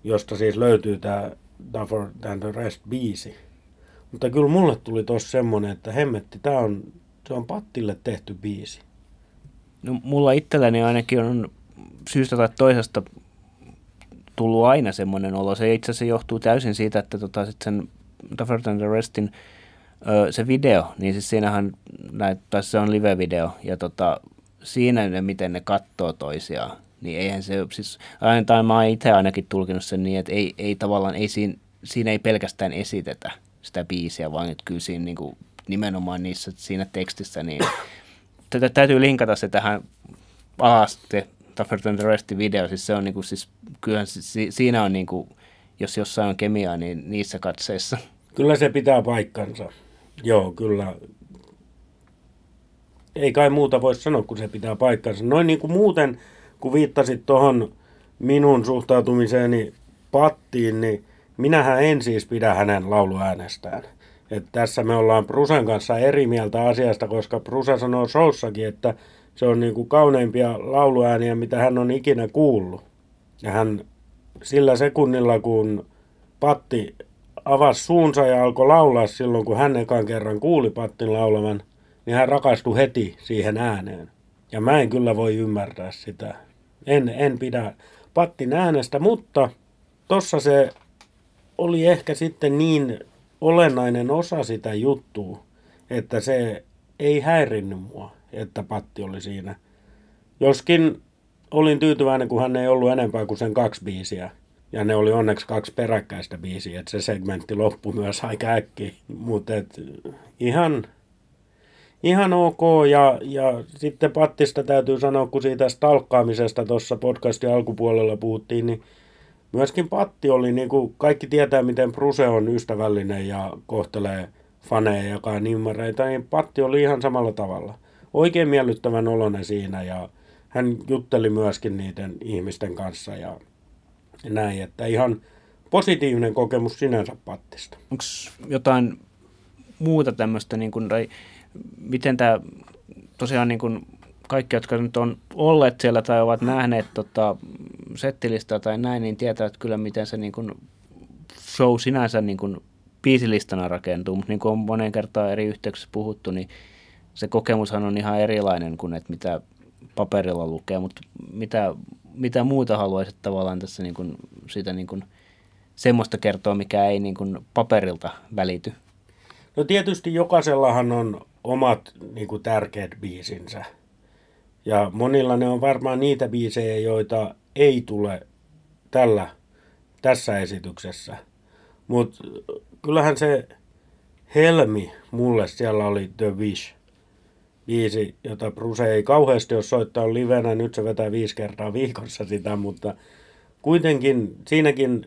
josta siis löytyy tämä Tougher Than the Rest biisi. Mutta kyllä mulle tuli tossa semmonen, että hemmetti, tämä on, se on Pattille tehty biisi. No, mulla itselläni ainakin on syystä tai toisesta tullut aina semmoinen olo. Se itse asiassa johtuu täysin siitä, että tota, sit sen Tougher Than the Restin ö, se video, niin siis siinähän näet, se on live-video, ja tota, siinä ne, miten ne katsoo toisiaan, niin eihän se, siis aina, tai mä oon itse ainakin tulkinut sen niin, että ei, ei tavallaan, ei siinä, siinä ei pelkästään esitetä sitä biisiä, vaan että kyllä siinä niin kuin, nimenomaan niissä, siinä tekstissä, niin (coughs) tätä täytyy linkata se tähän alas Tougher Than the Restin video, siis se on niinku, siis kyllähän si, siinä on niinku, jos jossain on kemiaa, niin niissä katseissa. Kyllä se pitää paikkansa. Joo, kyllä. Ei kai muuta voi sanoa, kun se pitää paikkansa. Noin niin kuin muuten, kun viittasit tuohon minun suhtautumiseeni Pattiin, niin minähän en siis pidä hänen lauluäänestään. Et tässä me ollaan Prusen kanssa eri mieltä asiasta, koska Prusa sanoo showssakin, että se on niin kuin kauneimpia lauluääniä, mitä hän on ikinä kuullut. Ja hän sillä sekunnilla, kun Patti avasi suunsa ja alkoi laulaa silloin, kun hän ekan kerran kuuli Pattin laulavan, niin hän rakastui heti siihen ääneen. Ja mä en kyllä voi ymmärtää sitä. En, en pidä Pattin äänestä, mutta tossa se oli ehkä sitten niin olennainen osa sitä juttua, että se ei häirinnyt mua että Patti oli siinä. Joskin olin tyytyväinen, kun hän ei ollut enempää kuin sen kaksi biisiä. Ja ne oli onneksi kaksi peräkkäistä biisiä, että se segmentti loppui myös aika äkki. Mutta ihan, ihan ok. Ja, ja sitten Pattista täytyy sanoa, kun siitä stalkkaamisesta tuossa podcastin alkupuolella puhuttiin, niin myöskin Patti oli, niin kuin kaikki tietää, miten Bruse on ystävällinen ja kohtelee faneja ja jakaa nimmareita, niin Patti oli ihan samalla tavalla oikein miellyttävän olonen siinä ja hän jutteli myöskin niiden ihmisten kanssa ja näin, että ihan positiivinen kokemus sinänsä pattista. Onko jotain muuta tämmöistä, niin kuin, tai miten tämä tosiaan niin kuin kaikki, jotka nyt on olleet siellä tai ovat nähneet tota, settilistä tai näin, niin tietävät kyllä, miten se niin kuin show sinänsä niin kuin biisilistana rakentuu, mutta niin kuin on moneen kertaan eri yhteyksissä puhuttu, niin se kokemushan on ihan erilainen kuin että mitä paperilla lukee, mutta mitä, mitä muuta haluaisit tavallaan tässä niin kuin, siitä niin kuin, semmoista kertoa, mikä ei niin kuin paperilta välity? No tietysti jokaisellahan on omat niin kuin tärkeät biisinsä. Ja monilla ne on varmaan niitä biisejä, joita ei tule tällä, tässä esityksessä. Mutta kyllähän se helmi mulle siellä oli The Wish biisi, jota Bruce ei kauheasti ole soittanut livenä. Nyt se vetää viisi kertaa viikossa sitä, mutta kuitenkin siinäkin,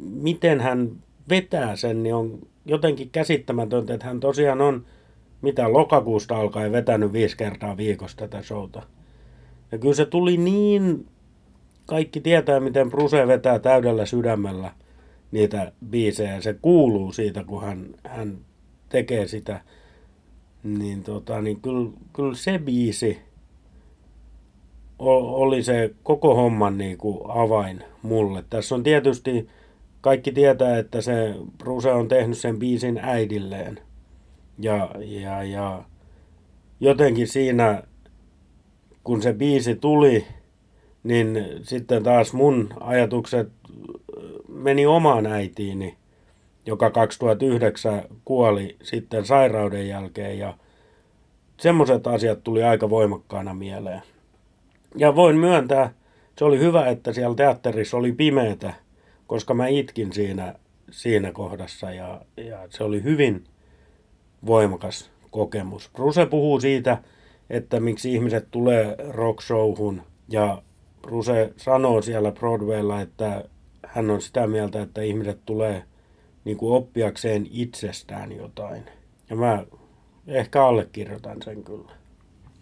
miten hän vetää sen, niin on jotenkin käsittämätöntä, että hän tosiaan on mitä lokakuusta alkaen vetänyt viisi kertaa viikossa tätä showta. Ja kyllä se tuli niin, kaikki tietää miten Bruce vetää täydellä sydämellä niitä biisejä. Se kuuluu siitä, kun hän, hän tekee sitä, niin, tota, niin kyllä, kyllä se biisi oli se koko homman niin kuin avain mulle. Tässä on tietysti, kaikki tietää, että se Bruce on tehnyt sen biisin äidilleen. Ja, ja, ja jotenkin siinä, kun se biisi tuli, niin sitten taas mun ajatukset meni omaan äitiini, joka 2009 kuoli sitten sairauden jälkeen ja semmoiset asiat tuli aika voimakkaana mieleen. Ja voin myöntää, se oli hyvä, että siellä teatterissa oli pimeätä, koska mä itkin siinä, siinä kohdassa ja, ja se oli hyvin voimakas kokemus. Bruse puhuu siitä, että miksi ihmiset tulee rock showhun ja Bruse sanoo siellä Broadwaylla, että hän on sitä mieltä, että ihmiset tulee niin kuin oppiakseen itsestään jotain. Ja mä ehkä allekirjoitan sen kyllä.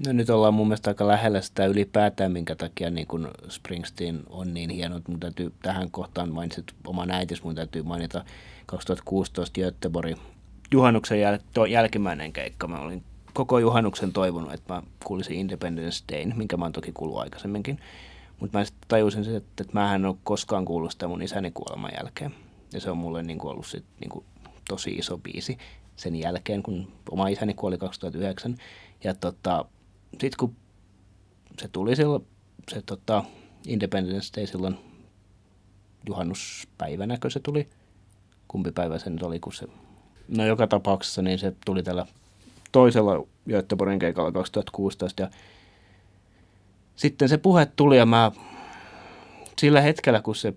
No nyt ollaan mun mielestä aika lähellä sitä ylipäätään, minkä takia niin kun Springsteen on niin hieno. Mun täytyy tähän kohtaan mainitsit oman äitis, mun täytyy mainita 2016 Göteborg juhannuksen jäl- to- jälkimmäinen keikka. Mä olin koko juhannuksen toivonut, että mä kuulisin Independence Day, minkä mä oon toki kuullut aikaisemminkin. Mutta mä sitten tajusin, että, että mä en ole koskaan kuullut sitä mun isäni kuoleman jälkeen. Ja se on mulle niin kuin ollut sit, niin kuin tosi iso biisi sen jälkeen, kun oma isäni kuoli 2009. Ja tota, sitten kun se tuli silloin, se tota, Independence Day silloin juhannuspäivänäkö se tuli, kumpi päivä se nyt oli, kun se, no joka tapauksessa niin se tuli tällä toisella Göteborgin keikalla 2016 ja sitten se puhe tuli ja mä sillä hetkellä, kun se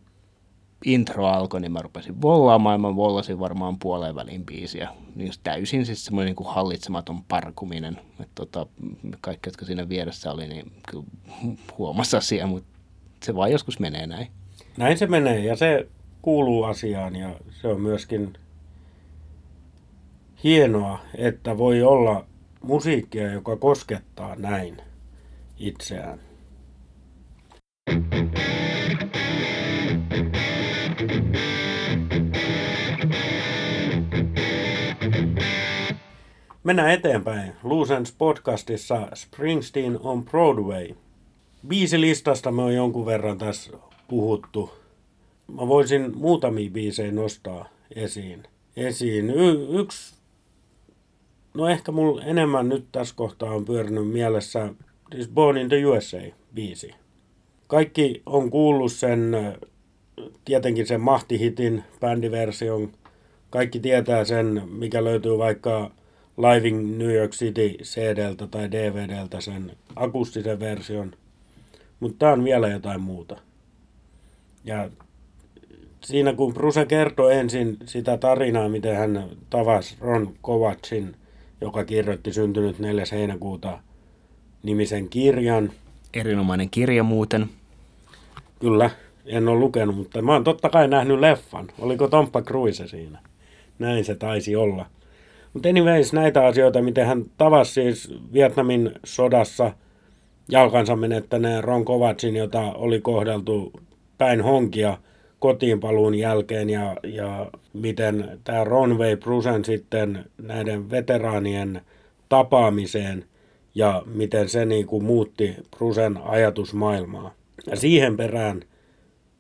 intro alkoi, niin mä rupesin vollaamaan. Mä vollasin varmaan puoleen väliin biisiä. Niin täysin siis semmoinen niin kuin hallitsematon parkuminen. Että tota, kaikki, jotka siinä vieressä oli, niin kyllä huomasi asia, mutta se vaan joskus menee näin. Näin se menee ja se kuuluu asiaan ja se on myöskin hienoa, että voi olla musiikkia, joka koskettaa näin itseään. Mennään eteenpäin. Loose podcastissa Springsteen on Broadway. Biisi listasta me on jonkun verran tässä puhuttu. Mä voisin muutamia biisejä nostaa esiin. esiin. Y- yksi, no ehkä mulla enemmän nyt tässä kohtaa on pyörinyt mielessä siis Born in the USA-biisi. Kaikki on kuullut sen, tietenkin sen mahtihitin, bändiversion. Kaikki tietää sen, mikä löytyy vaikka Living New York City CDltä tai DVDltä sen akustisen version. Mutta tämä on vielä jotain muuta. Ja siinä kun Bruce kertoi ensin sitä tarinaa, miten hän tavasi Ron Kovacin, joka kirjoitti syntynyt 4. heinäkuuta nimisen kirjan. Erinomainen kirja muuten. Kyllä, en ole lukenut, mutta mä oon totta kai nähnyt leffan. Oliko Tomppa Cruise siinä? Näin se taisi olla. Mutta anyways, näitä asioita, miten hän tavasi siis Vietnamin sodassa jalkansa menettäneen Ron Kovacin, jota oli kohdeltu päin honkia kotiinpaluun jälkeen ja, ja miten tämä Ron vei Brusen sitten näiden veteraanien tapaamiseen ja miten se niin kuin muutti Brusen ajatusmaailmaa. Ja siihen perään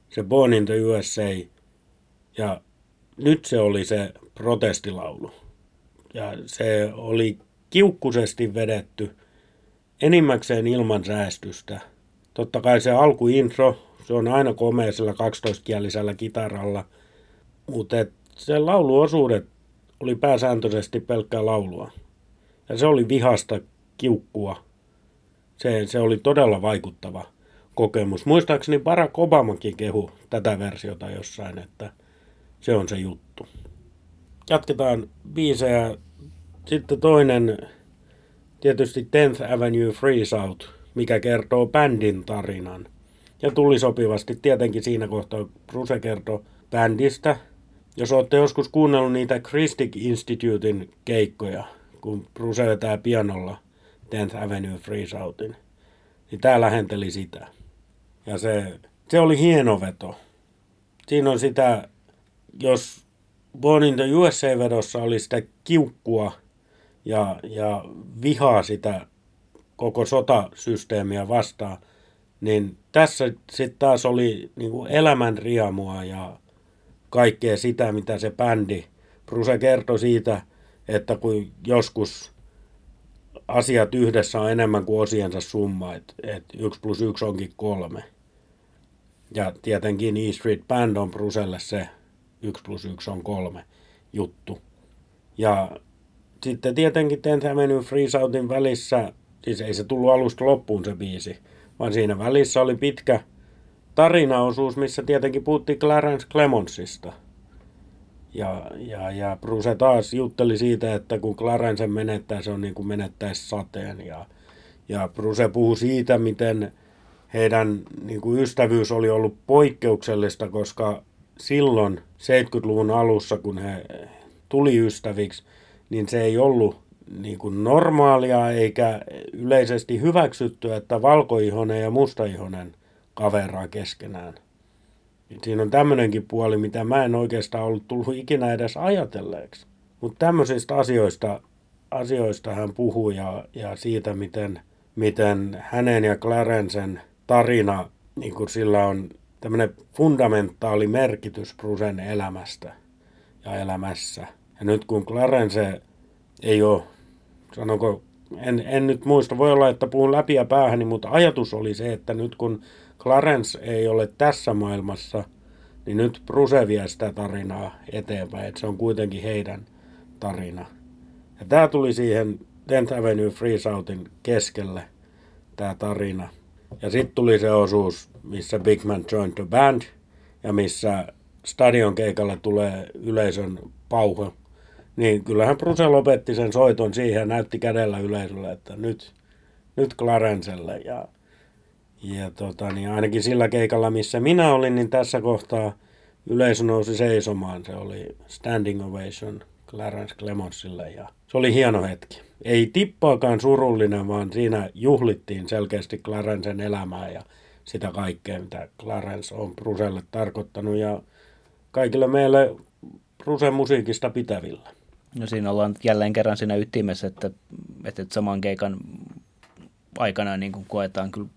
se Born in the USA ja nyt se oli se protestilaulu ja se oli kiukkusesti vedetty enimmäkseen ilman säästystä. Totta kai se alkuintro, se on aina komea sillä 12-kielisellä kitaralla, mutta se lauluosuudet oli pääsääntöisesti pelkkää laulua. Ja se oli vihasta kiukkua. Se, se oli todella vaikuttava kokemus. Muistaakseni Barack Obamakin kehu tätä versiota jossain, että se on se juttu jatketaan biisejä. Sitten toinen, tietysti 10th Avenue Freeze Out, mikä kertoo bändin tarinan. Ja tuli sopivasti tietenkin siinä kohtaa, Bruce kertoo bändistä. Jos olette joskus kuunnellut niitä Christic Institutein keikkoja, kun Bruce vetää pianolla 10th Avenue Freeze Outin, niin tää lähenteli sitä. Ja se, se oli hieno veto. Siinä on sitä, jos Born in the USA-vedossa oli sitä kiukkua ja, ja vihaa sitä koko sotasysteemiä vastaan, niin tässä sitten taas oli niin kuin elämän riamua ja kaikkea sitä, mitä se bändi. Bruse kertoi siitä, että kun joskus asiat yhdessä on enemmän kuin osiensa summa, että et yksi plus yksi onkin kolme. Ja tietenkin E Street Band on Bruselle se yksi plus yksi on kolme juttu. Ja sitten tietenkin Tenth Avenue Freezeoutin välissä, siis ei se tullut alusta loppuun se biisi, vaan siinä välissä oli pitkä tarinaosuus, missä tietenkin puhuttiin Clarence Clemonsista. Ja, ja, ja Bruce taas jutteli siitä, että kun Clarence menettää, se on niin kuin menettäisi sateen. Ja, ja Bruce puhui siitä, miten heidän niin kuin ystävyys oli ollut poikkeuksellista, koska silloin 70-luvun alussa, kun he tuli ystäviksi, niin se ei ollut niin kuin normaalia eikä yleisesti hyväksytty, että valkoihonen ja mustaihonen kaveraa keskenään. Siinä on tämmöinenkin puoli, mitä mä en oikeastaan ollut tullut ikinä edes ajatelleeksi. Mutta tämmöisistä asioista, asioista hän puhuu ja, ja siitä, miten, miten hänen ja Clarencen tarina, niin kuin sillä on tämmöinen fundamentaali merkitys Brusen elämästä ja elämässä. Ja nyt kun Clarence ei ole, sanonko, en, en nyt muista, voi olla, että puhun läpi ja päähäni, mutta ajatus oli se, että nyt kun Clarence ei ole tässä maailmassa, niin nyt Bruce vie sitä tarinaa eteenpäin, että se on kuitenkin heidän tarina. Ja tämä tuli siihen Tenth Avenue Freezeoutin keskelle, tämä tarina. Ja sitten tuli se osuus, missä Big Man joined the band ja missä stadion keikalle tulee yleisön pauhu. Niin kyllähän Bruce lopetti sen soiton siihen ja näytti kädellä yleisölle, että nyt, nyt Clarencelle. Ja, ja tota, niin ainakin sillä keikalla, missä minä olin, niin tässä kohtaa yleisö nousi seisomaan. Se oli standing ovation Clarence Clemonsille ja se oli hieno hetki. Ei tippaakaan surullinen, vaan siinä juhlittiin selkeästi Clarencen elämää ja sitä kaikkea, mitä Clarence on Bruselle tarkoittanut ja kaikille meille Brusen musiikista pitävillä. No siinä ollaan jälleen kerran siinä ytimessä, että, että saman keikan aikana niin kuin koetaan kyllä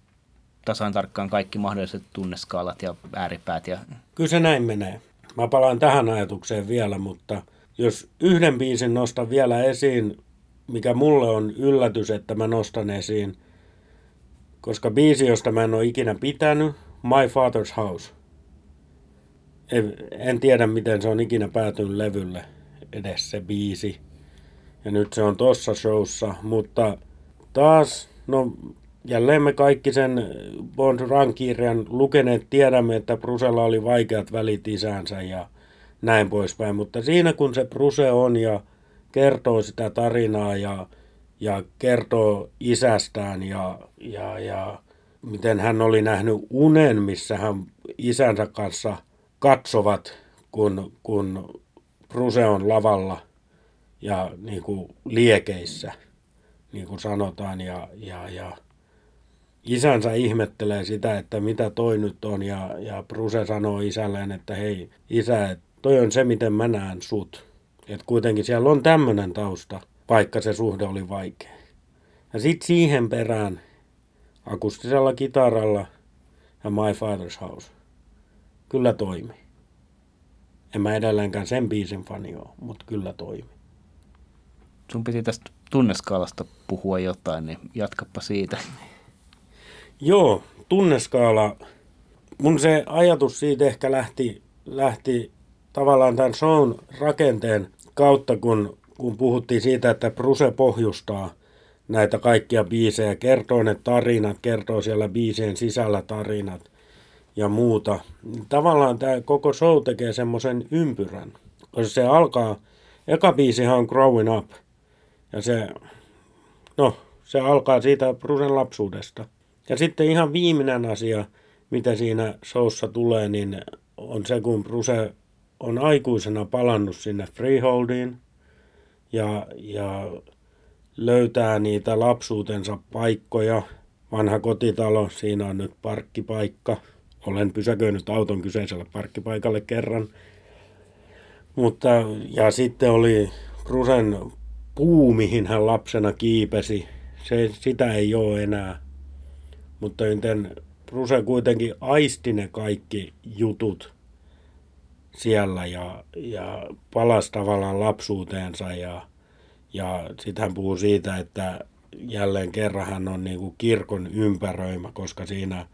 tasan tarkkaan kaikki mahdolliset tunneskaalat ja ääripäät. Ja... Kyllä se näin menee. Mä palaan tähän ajatukseen vielä, mutta jos yhden biisin nostan vielä esiin, mikä mulle on yllätys, että mä nostan esiin, koska biisi, josta mä en ole ikinä pitänyt, My Father's House. En tiedä, miten se on ikinä päätynyt levylle edes se biisi. Ja nyt se on tossa showssa, mutta taas, no jälleen me kaikki sen Bond Run-kirjan lukeneet tiedämme, että Brusella oli vaikeat välit isänsä ja näin poispäin. Mutta siinä kun se Bruse on ja kertoo sitä tarinaa ja, ja kertoo isästään ja, ja, ja miten hän oli nähnyt unen, missä hän isänsä kanssa katsovat, kun, kun Bruse on lavalla ja niin kuin liekeissä, niin kuin sanotaan, ja, ja, ja isänsä ihmettelee sitä, että mitä toi nyt on, ja, ja Bruse sanoo isälleen, että hei isä, toi on se, miten mä näen sut. Että kuitenkin siellä on tämmöinen tausta, vaikka se suhde oli vaikea. Ja sitten siihen perään akustisella kitaralla ja My Father's House. Kyllä toimi. En mä edelleenkään sen biisin fani ole, mutta kyllä toimi. Sun piti tästä tunneskaalasta puhua jotain, niin jatkappa siitä. (laughs) Joo, tunneskaala. Mun se ajatus siitä ehkä lähti, lähti tavallaan tämän shown rakenteen kautta, kun, kun puhuttiin siitä, että Bruse pohjustaa näitä kaikkia biisejä, kertoo ne tarinat, kertoo siellä biisien sisällä tarinat ja muuta. Tavallaan tämä koko show tekee semmoisen ympyrän, koska se alkaa, eka biisihan on Growing Up, ja se, no, se alkaa siitä Brusen lapsuudesta. Ja sitten ihan viimeinen asia, mitä siinä showssa tulee, niin on se, kun Bruse on aikuisena palannut sinne Freeholdiin ja, ja löytää niitä lapsuutensa paikkoja. Vanha kotitalo, siinä on nyt parkkipaikka. Olen pysäköinyt auton kyseiselle parkkipaikalle kerran. Mutta, ja sitten oli Brusen puu, mihin hän lapsena kiipesi. Se, sitä ei ole enää. Mutta joten Bruse kuitenkin aisti ne kaikki jutut siellä ja, ja palasi tavallaan lapsuuteensa ja, ja sitten hän puhuu siitä, että jälleen kerran hän on niin kuin kirkon ympäröimä, koska siinä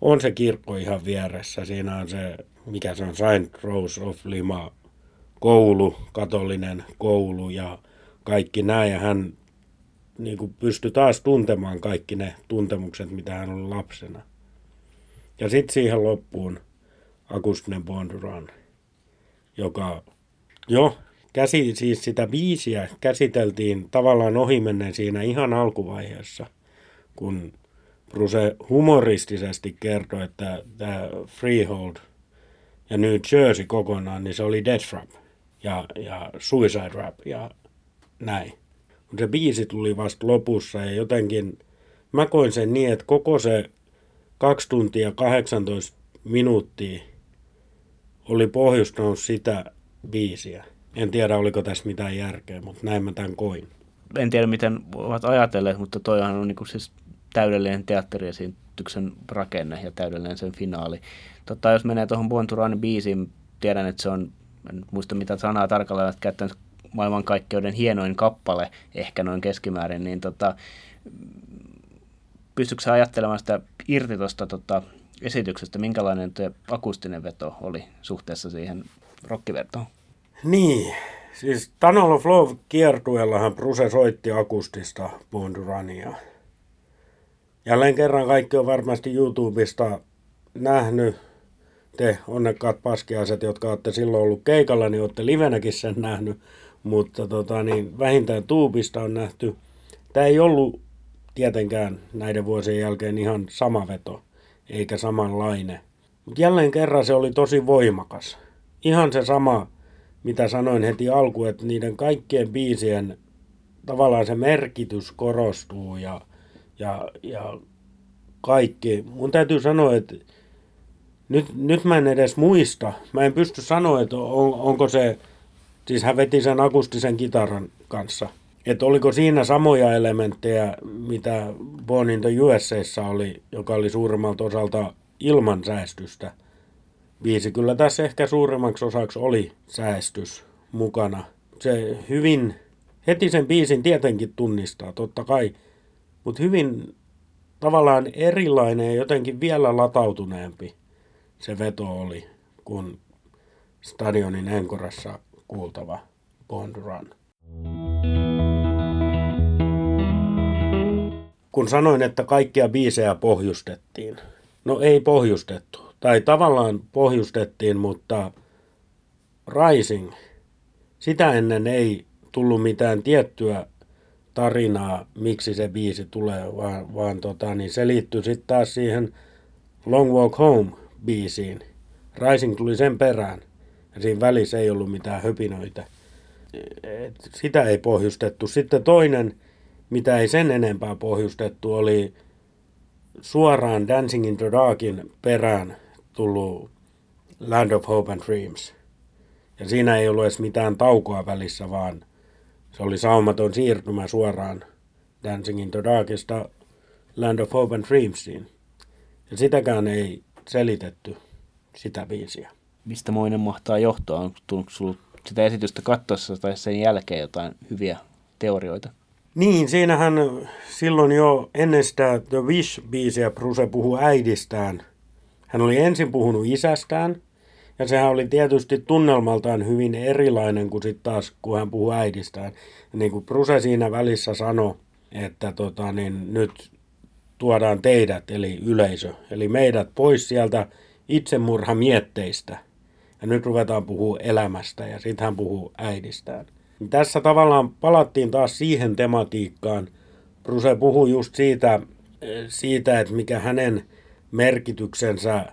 on se kirkko ihan vieressä. Siinä on se, mikä se on, Saint Rose of Lima koulu, katolinen koulu ja kaikki nämä. Ja hän niin kuin pystyi taas tuntemaan kaikki ne tuntemukset, mitä hän oli lapsena. Ja sitten siihen loppuun Akustinen Bonduran, joka jo käsi, siis sitä biisiä käsiteltiin tavallaan ohimennen siinä ihan alkuvaiheessa, kun Bruce humoristisesti kertoi, että tämä Freehold ja New Jersey kokonaan, niin se oli Death Rap ja, ja Suicide Rap ja näin. Mutta se biisi tuli vasta lopussa ja jotenkin mä koin sen niin, että koko se 2 tuntia 18 minuuttia oli pohjustanut sitä biisiä. En tiedä, oliko tässä mitään järkeä, mutta näin mä tämän koin. En tiedä, miten ovat ajatelleet, mutta toihan on niin siis täydellinen teatteriesityksen rakenne ja täydellinen sen finaali. Totta, jos menee tuohon Born to Run biisiin, tiedän, että se on, en muista mitä sanaa tarkalleen että käyttänyt maailmankaikkeuden hienoin kappale, ehkä noin keskimäärin, niin tota, pystytkö ajattelemaan sitä irti tuosta tota, esityksestä, minkälainen tuo akustinen veto oli suhteessa siihen rockivertoon? Niin, siis Tunnel of Love kiertueellahan Bruce soitti akustista Bondurania. Jälleen kerran kaikki on varmasti YouTubesta nähnyt. Te onnekkaat paskiaiset, jotka olette silloin ollut keikalla, niin olette livenäkin sen nähnyt. Mutta tota, niin vähintään tuubista on nähty. Tämä ei ollut tietenkään näiden vuosien jälkeen ihan sama veto, eikä samanlainen. Mutta jälleen kerran se oli tosi voimakas. Ihan se sama mitä sanoin heti alkuun, että niiden kaikkien biisien tavallaan se merkitys korostuu ja, ja, ja kaikki. Mun täytyy sanoa, että nyt, nyt mä en edes muista. Mä en pysty sanoa, että on, onko se, siis hän veti sen akustisen kitaran kanssa. Että oliko siinä samoja elementtejä, mitä Born in the USAssa oli, joka oli suurimmalta osalta ilman säästystä – biisi kyllä tässä ehkä suuremmaksi osaksi oli säästys mukana. Se hyvin, heti sen biisin tietenkin tunnistaa, totta kai, mutta hyvin tavallaan erilainen ja jotenkin vielä latautuneempi se veto oli kuin stadionin enkorassa kuultava Bond Run. Kun sanoin, että kaikkia biisejä pohjustettiin, no ei pohjustettu tai tavallaan pohjustettiin, mutta Rising, sitä ennen ei tullut mitään tiettyä tarinaa, miksi se biisi tulee, vaan, vaan tota, niin se liittyy sitten taas siihen Long Walk Home biisiin. Rising tuli sen perään ja siinä välissä ei ollut mitään höpinöitä. Et sitä ei pohjustettu. Sitten toinen, mitä ei sen enempää pohjustettu, oli suoraan Dancing in the Darkin perään tullut Land of Hope and Dreams. Ja siinä ei ollut edes mitään taukoa välissä, vaan se oli saumaton siirtymä suoraan Dancing in the Darkista Land of Hope and Dreamsiin. Ja sitäkään ei selitetty, sitä biisiä. Mistä moinen mahtaa johtaa? On tullut sinulla sitä esitystä katsoessa tai sen jälkeen jotain hyviä teorioita? Niin, siinähän silloin jo ennen sitä The Wish-biisiä Bruce puhuu äidistään – hän oli ensin puhunut isästään, ja sehän oli tietysti tunnelmaltaan hyvin erilainen kuin sitten taas, kun hän puhui äidistään. Ja niin kuin Bruse siinä välissä sanoi, että tota, niin nyt tuodaan teidät, eli yleisö, eli meidät pois sieltä itsemurhamietteistä. Ja nyt ruvetaan puhua elämästä, ja sitten hän puhuu äidistään. Tässä tavallaan palattiin taas siihen tematiikkaan. Bruse puhui just siitä, siitä että mikä hänen merkityksensä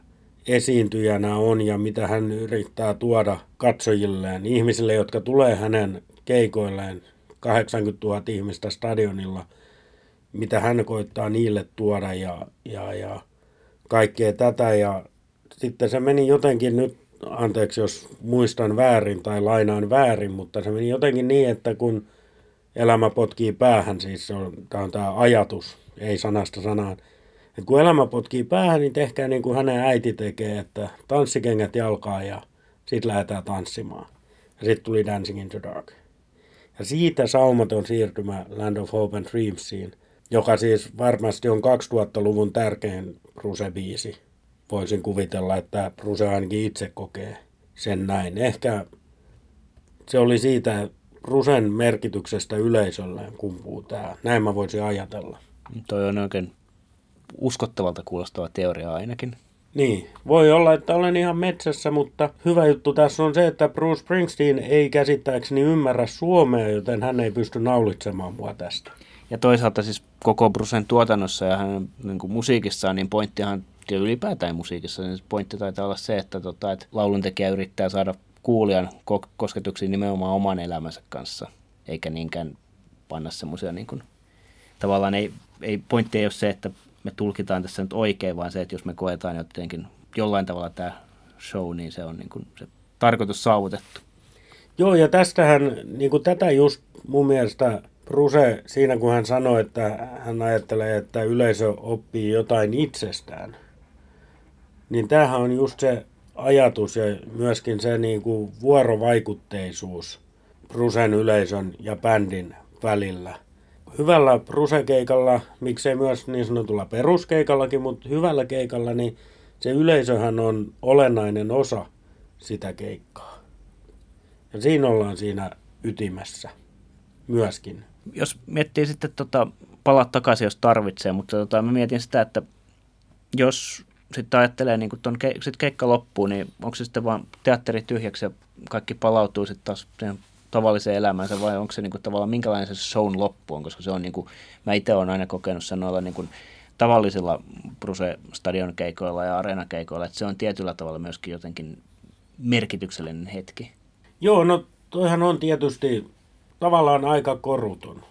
esiintyjänä on ja mitä hän yrittää tuoda katsojilleen, ihmisille, jotka tulee hänen keikoilleen, 80 000 ihmistä stadionilla, mitä hän koittaa niille tuoda ja, ja, ja kaikkea tätä. Ja sitten se meni jotenkin nyt anteeksi jos muistan väärin tai lainaan väärin, mutta se meni jotenkin niin, että kun elämä potkii päähän, siis se on, tämä on tämä ajatus, ei sanasta sanaan, että kun elämä potkii päähän, niin tehkää niin kuin hänen äiti tekee, että tanssikengät jalkaa ja sitten lähdetään tanssimaan. Ja sitten tuli Dancing in the Dark. Ja siitä saumaton siirtymä Land of Hope and Dreamsiin, joka siis varmasti on 2000-luvun tärkein Bruce-biisi. Voisin kuvitella, että Bruce ainakin itse kokee sen näin. Ehkä se oli siitä Brucen merkityksestä yleisölleen kumpuu tämä. Näin mä voisin ajatella. Toi on oikein uskottavalta kuulostava teoria ainakin. Niin, voi olla, että olen ihan metsässä, mutta hyvä juttu tässä on se, että Bruce Springsteen ei käsittääkseni ymmärrä suomea, joten hän ei pysty naulitsemaan mua tästä. Ja toisaalta siis koko Brucen tuotannossa ja hänen niin kuin musiikissaan, niin pointtihan ja ylipäätään musiikissa, niin pointti taitaa olla se, että, tota, että lauluntekijä yrittää saada kuulijan kosketuksiin nimenomaan oman elämänsä kanssa, eikä niinkään panna semmoisia niin kuin, tavallaan ei, ei, pointti ei ole se, että me tulkitaan tässä nyt oikein, vaan se, että jos me koetaan jotenkin jollain tavalla tämä show, niin se on niin kuin se tarkoitus saavutettu. Joo, ja tästähän, niin kuin tätä just mun mielestä Bruse siinä, kun hän sanoi, että hän ajattelee, että yleisö oppii jotain itsestään, niin tämähän on just se ajatus ja myöskin se niin kuin vuorovaikutteisuus Brusen yleisön ja bändin välillä – hyvällä brusekeikalla, miksei myös niin sanotulla peruskeikallakin, mutta hyvällä keikalla, niin se yleisöhän on olennainen osa sitä keikkaa. Ja siinä ollaan siinä ytimessä myöskin. Jos miettii sitten, tota, palaa takaisin, jos tarvitsee, mutta tota, mä mietin sitä, että jos sitten ajattelee niin kun ke- sit keikka loppuu, niin onko se sitten vaan teatteri tyhjäksi ja kaikki palautuu sitten taas tavalliseen elämäänsä vai onko se niin kuin, tavallaan minkälainen se shown loppu on, koska se on niin kuin, mä itse olen aina kokenut sen noilla niin kuin, tavallisilla Bruse Stadion keikoilla ja areenakeikoilla, että se on tietyllä tavalla myöskin jotenkin merkityksellinen hetki. Joo, no toihan on tietysti tavallaan aika koruton,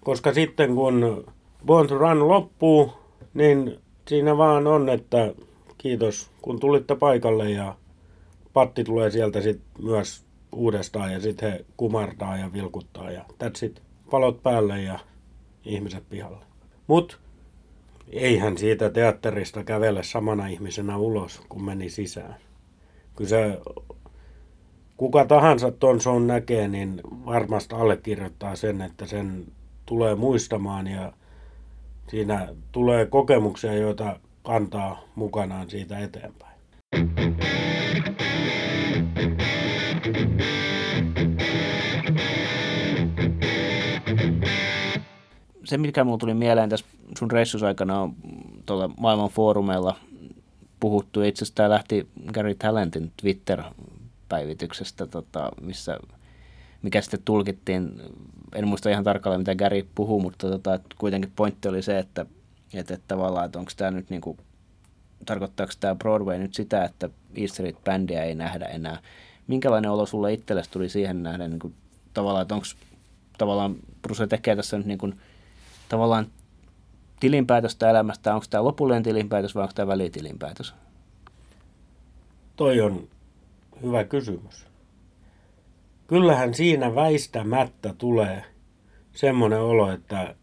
koska sitten kun Born to Run loppuu, niin siinä vaan on, että kiitos kun tulitte paikalle ja Patti tulee sieltä sitten myös uudestaan ja sitten he kumartaa ja vilkuttaa ja that's it. Palot päälle ja ihmiset pihalle. Mut eihän siitä teatterista kävele samana ihmisenä ulos, kun meni sisään. Kyllä kuka tahansa ton shown näkee, niin varmasti allekirjoittaa sen, että sen tulee muistamaan ja siinä tulee kokemuksia, joita kantaa mukanaan siitä eteenpäin. Se, mikä mulle tuli mieleen tässä sun reissusaikana on tuolla maailman foorumeilla puhuttu. Itse asiassa tämä lähti Gary Talentin Twitter-päivityksestä, tota, missä, mikä sitten tulkittiin, en muista ihan tarkalleen mitä Gary puhuu, mutta tota, kuitenkin pointti oli se, että, että, että tavallaan, että onko tämä nyt niin kuin, tarkoittaako tämä Broadway nyt sitä, että East Street-bändiä ei nähdä enää. Minkälainen olo sulle itsellesi tuli siihen nähden, niin kuin, tavallaan, että onko tavallaan Bruce tekee tässä nyt niin kuin, tavallaan tilinpäätöstä elämästä, onko tämä lopullinen tilinpäätös vai onko tämä välitilinpäätös? Toi on hyvä kysymys. Kyllähän siinä väistämättä tulee semmoinen olo, että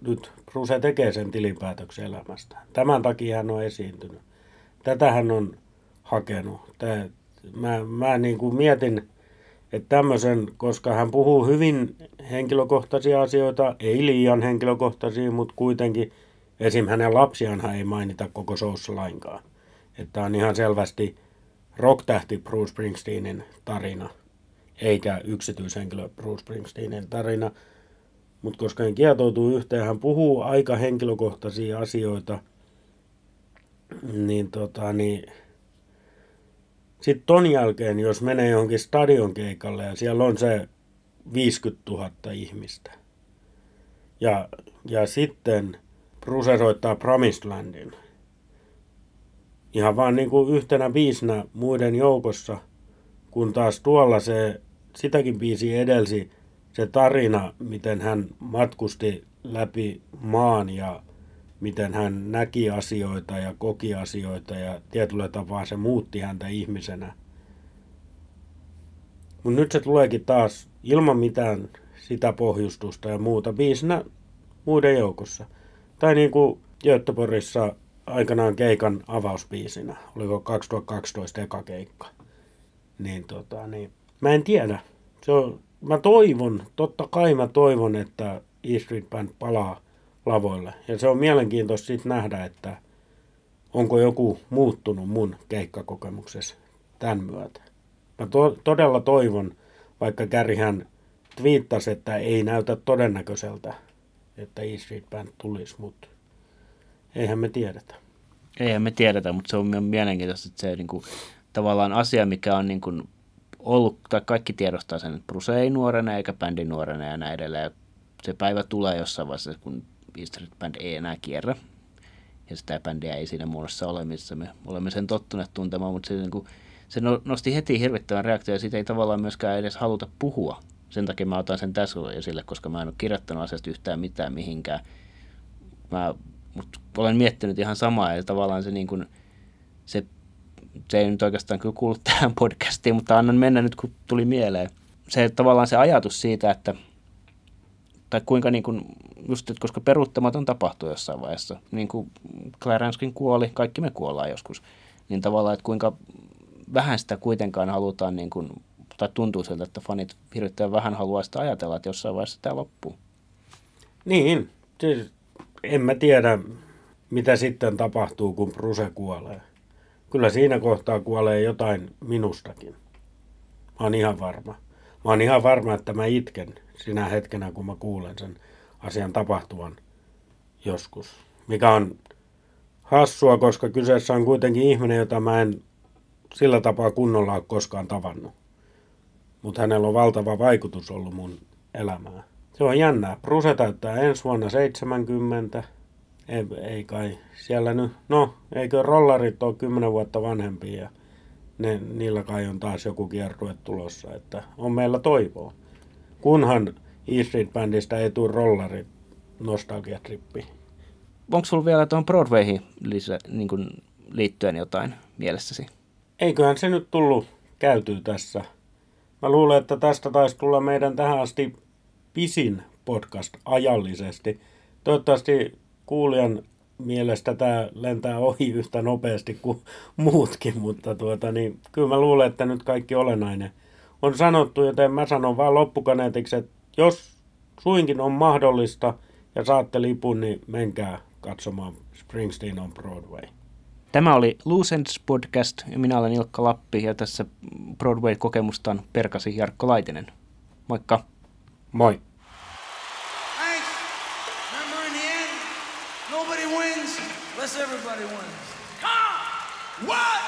nyt Bruse tekee sen tilinpäätöksen elämästä. Tämän takia hän on esiintynyt. Tätä hän on hakenut. Tää, mä, mä niin kuin mietin, että tämmöisen, koska hän puhuu hyvin henkilökohtaisia asioita, ei liian henkilökohtaisia, mutta kuitenkin esim. hänen lapsiaan ei mainita koko showssa lainkaan. Että on ihan selvästi rocktähti Bruce Springsteenin tarina, eikä yksityishenkilö Bruce Springsteenin tarina. Mutta koska hän kietoutuu yhteen, hän puhuu aika henkilökohtaisia asioita, niin, tota, niin sitten ton jälkeen, jos menee johonkin stadion keikalle ja siellä on se 50 000 ihmistä. Ja, ja sitten Bruce soittaa Promised Landin. Ihan vaan niin kuin yhtenä biisinä muiden joukossa, kun taas tuolla se, sitäkin biisi edelsi se tarina, miten hän matkusti läpi maan ja miten hän näki asioita ja koki asioita ja tietyllä tapaa se muutti häntä ihmisenä. Mutta nyt se tuleekin taas ilman mitään sitä pohjustusta ja muuta biisinä muiden joukossa. Tai niin kuin Göteborgissa aikanaan keikan avausbiisinä. Oliko 2012 eka keikka. Niin tota, niin. Mä en tiedä. Se on, mä toivon, totta kai mä toivon, että E Street Band palaa lavoille. Ja se on mielenkiintoista sitten nähdä, että onko joku muuttunut mun keikkakokemuksessa tämän myötä. Mä to- todella toivon, vaikka Kärrihän twiittasi, että ei näytä todennäköiseltä, että E Street Band tulisi, mutta eihän me tiedetä. Eihän me tiedetä, mutta se on mielenkiintoista, että se niin tavallaan asia, mikä on niin ollut, tai kaikki tiedostaa sen, että Bruce ei nuorena eikä bändi nuorena ja näin edelleen. Se päivä tulee jossain vaiheessa, kun E Street Band ei enää kierrä. Ja sitä bändiä ei siinä muodossa ole, missä me olemme sen tottuneet tuntemaan, mutta se, niin kuin, se no, nosti heti hirvittävän reaktion ja siitä ei tavallaan myöskään edes haluta puhua. Sen takia mä otan sen tässä esille, koska mä en ole kirjoittanut asiasta yhtään mitään mihinkään. Mä, mutta olen miettinyt ihan samaa, ja tavallaan se, niin kuin, se, se ei nyt oikeastaan kyllä kuulu tähän podcastiin, mutta annan mennä nyt, kun tuli mieleen. Se tavallaan se ajatus siitä, että tai kuinka niin kuin, just, että koska peruuttamaton tapahtuu jossain vaiheessa, niin kuin Clarenskin kuoli, kaikki me kuollaan joskus, niin tavallaan, että kuinka vähän sitä kuitenkaan halutaan, niin kuin, tai tuntuu siltä, että fanit hirvittävän vähän haluaa sitä ajatella, että jossain vaiheessa tämä loppuu. Niin, siis en mä tiedä, mitä sitten tapahtuu, kun Bruse kuolee. Kyllä siinä kohtaa kuolee jotain minustakin. Mä oon ihan varma. Mä oon ihan varma, että mä itken sinä hetkenä, kun mä kuulen sen asian tapahtuvan joskus. Mikä on hassua, koska kyseessä on kuitenkin ihminen, jota mä en sillä tapaa kunnolla ole koskaan tavannut. Mutta hänellä on valtava vaikutus ollut mun elämään. Se on jännää. Bruse täyttää ensi vuonna 70. Ei, ei kai siellä nyt, no eikö rollarit ole 10 vuotta vanhempia ja ne, niillä kai on taas joku kierrue tulossa, että on meillä toivoa. Kunhan E Street Bandista ei tule rollarit nostalgiatrippi. Onko sulla vielä tuohon Broadwayhin lisä, niin kuin liittyen jotain mielessäsi? Eiköhän se nyt tullut käytyy tässä. Mä luulen, että tästä taisi tulla meidän tähän asti pisin podcast ajallisesti. Toivottavasti kuulijan mielestä tämä lentää ohi yhtä nopeasti kuin muutkin, mutta tuota, niin, kyllä mä luulen, että nyt kaikki olennainen on sanottu, joten mä sanon vaan loppukaneetiksi, että jos suinkin on mahdollista ja saatte lipun, niin menkää katsomaan Springsteen on Broadway. Tämä oli Loose Ends Podcast ja minä olen Ilkka Lappi ja tässä Broadway-kokemustaan perkasi Jarkko Laitinen. Moikka! Moi! Thanks. Remember in the end, nobody wins unless everybody wins. Come! What?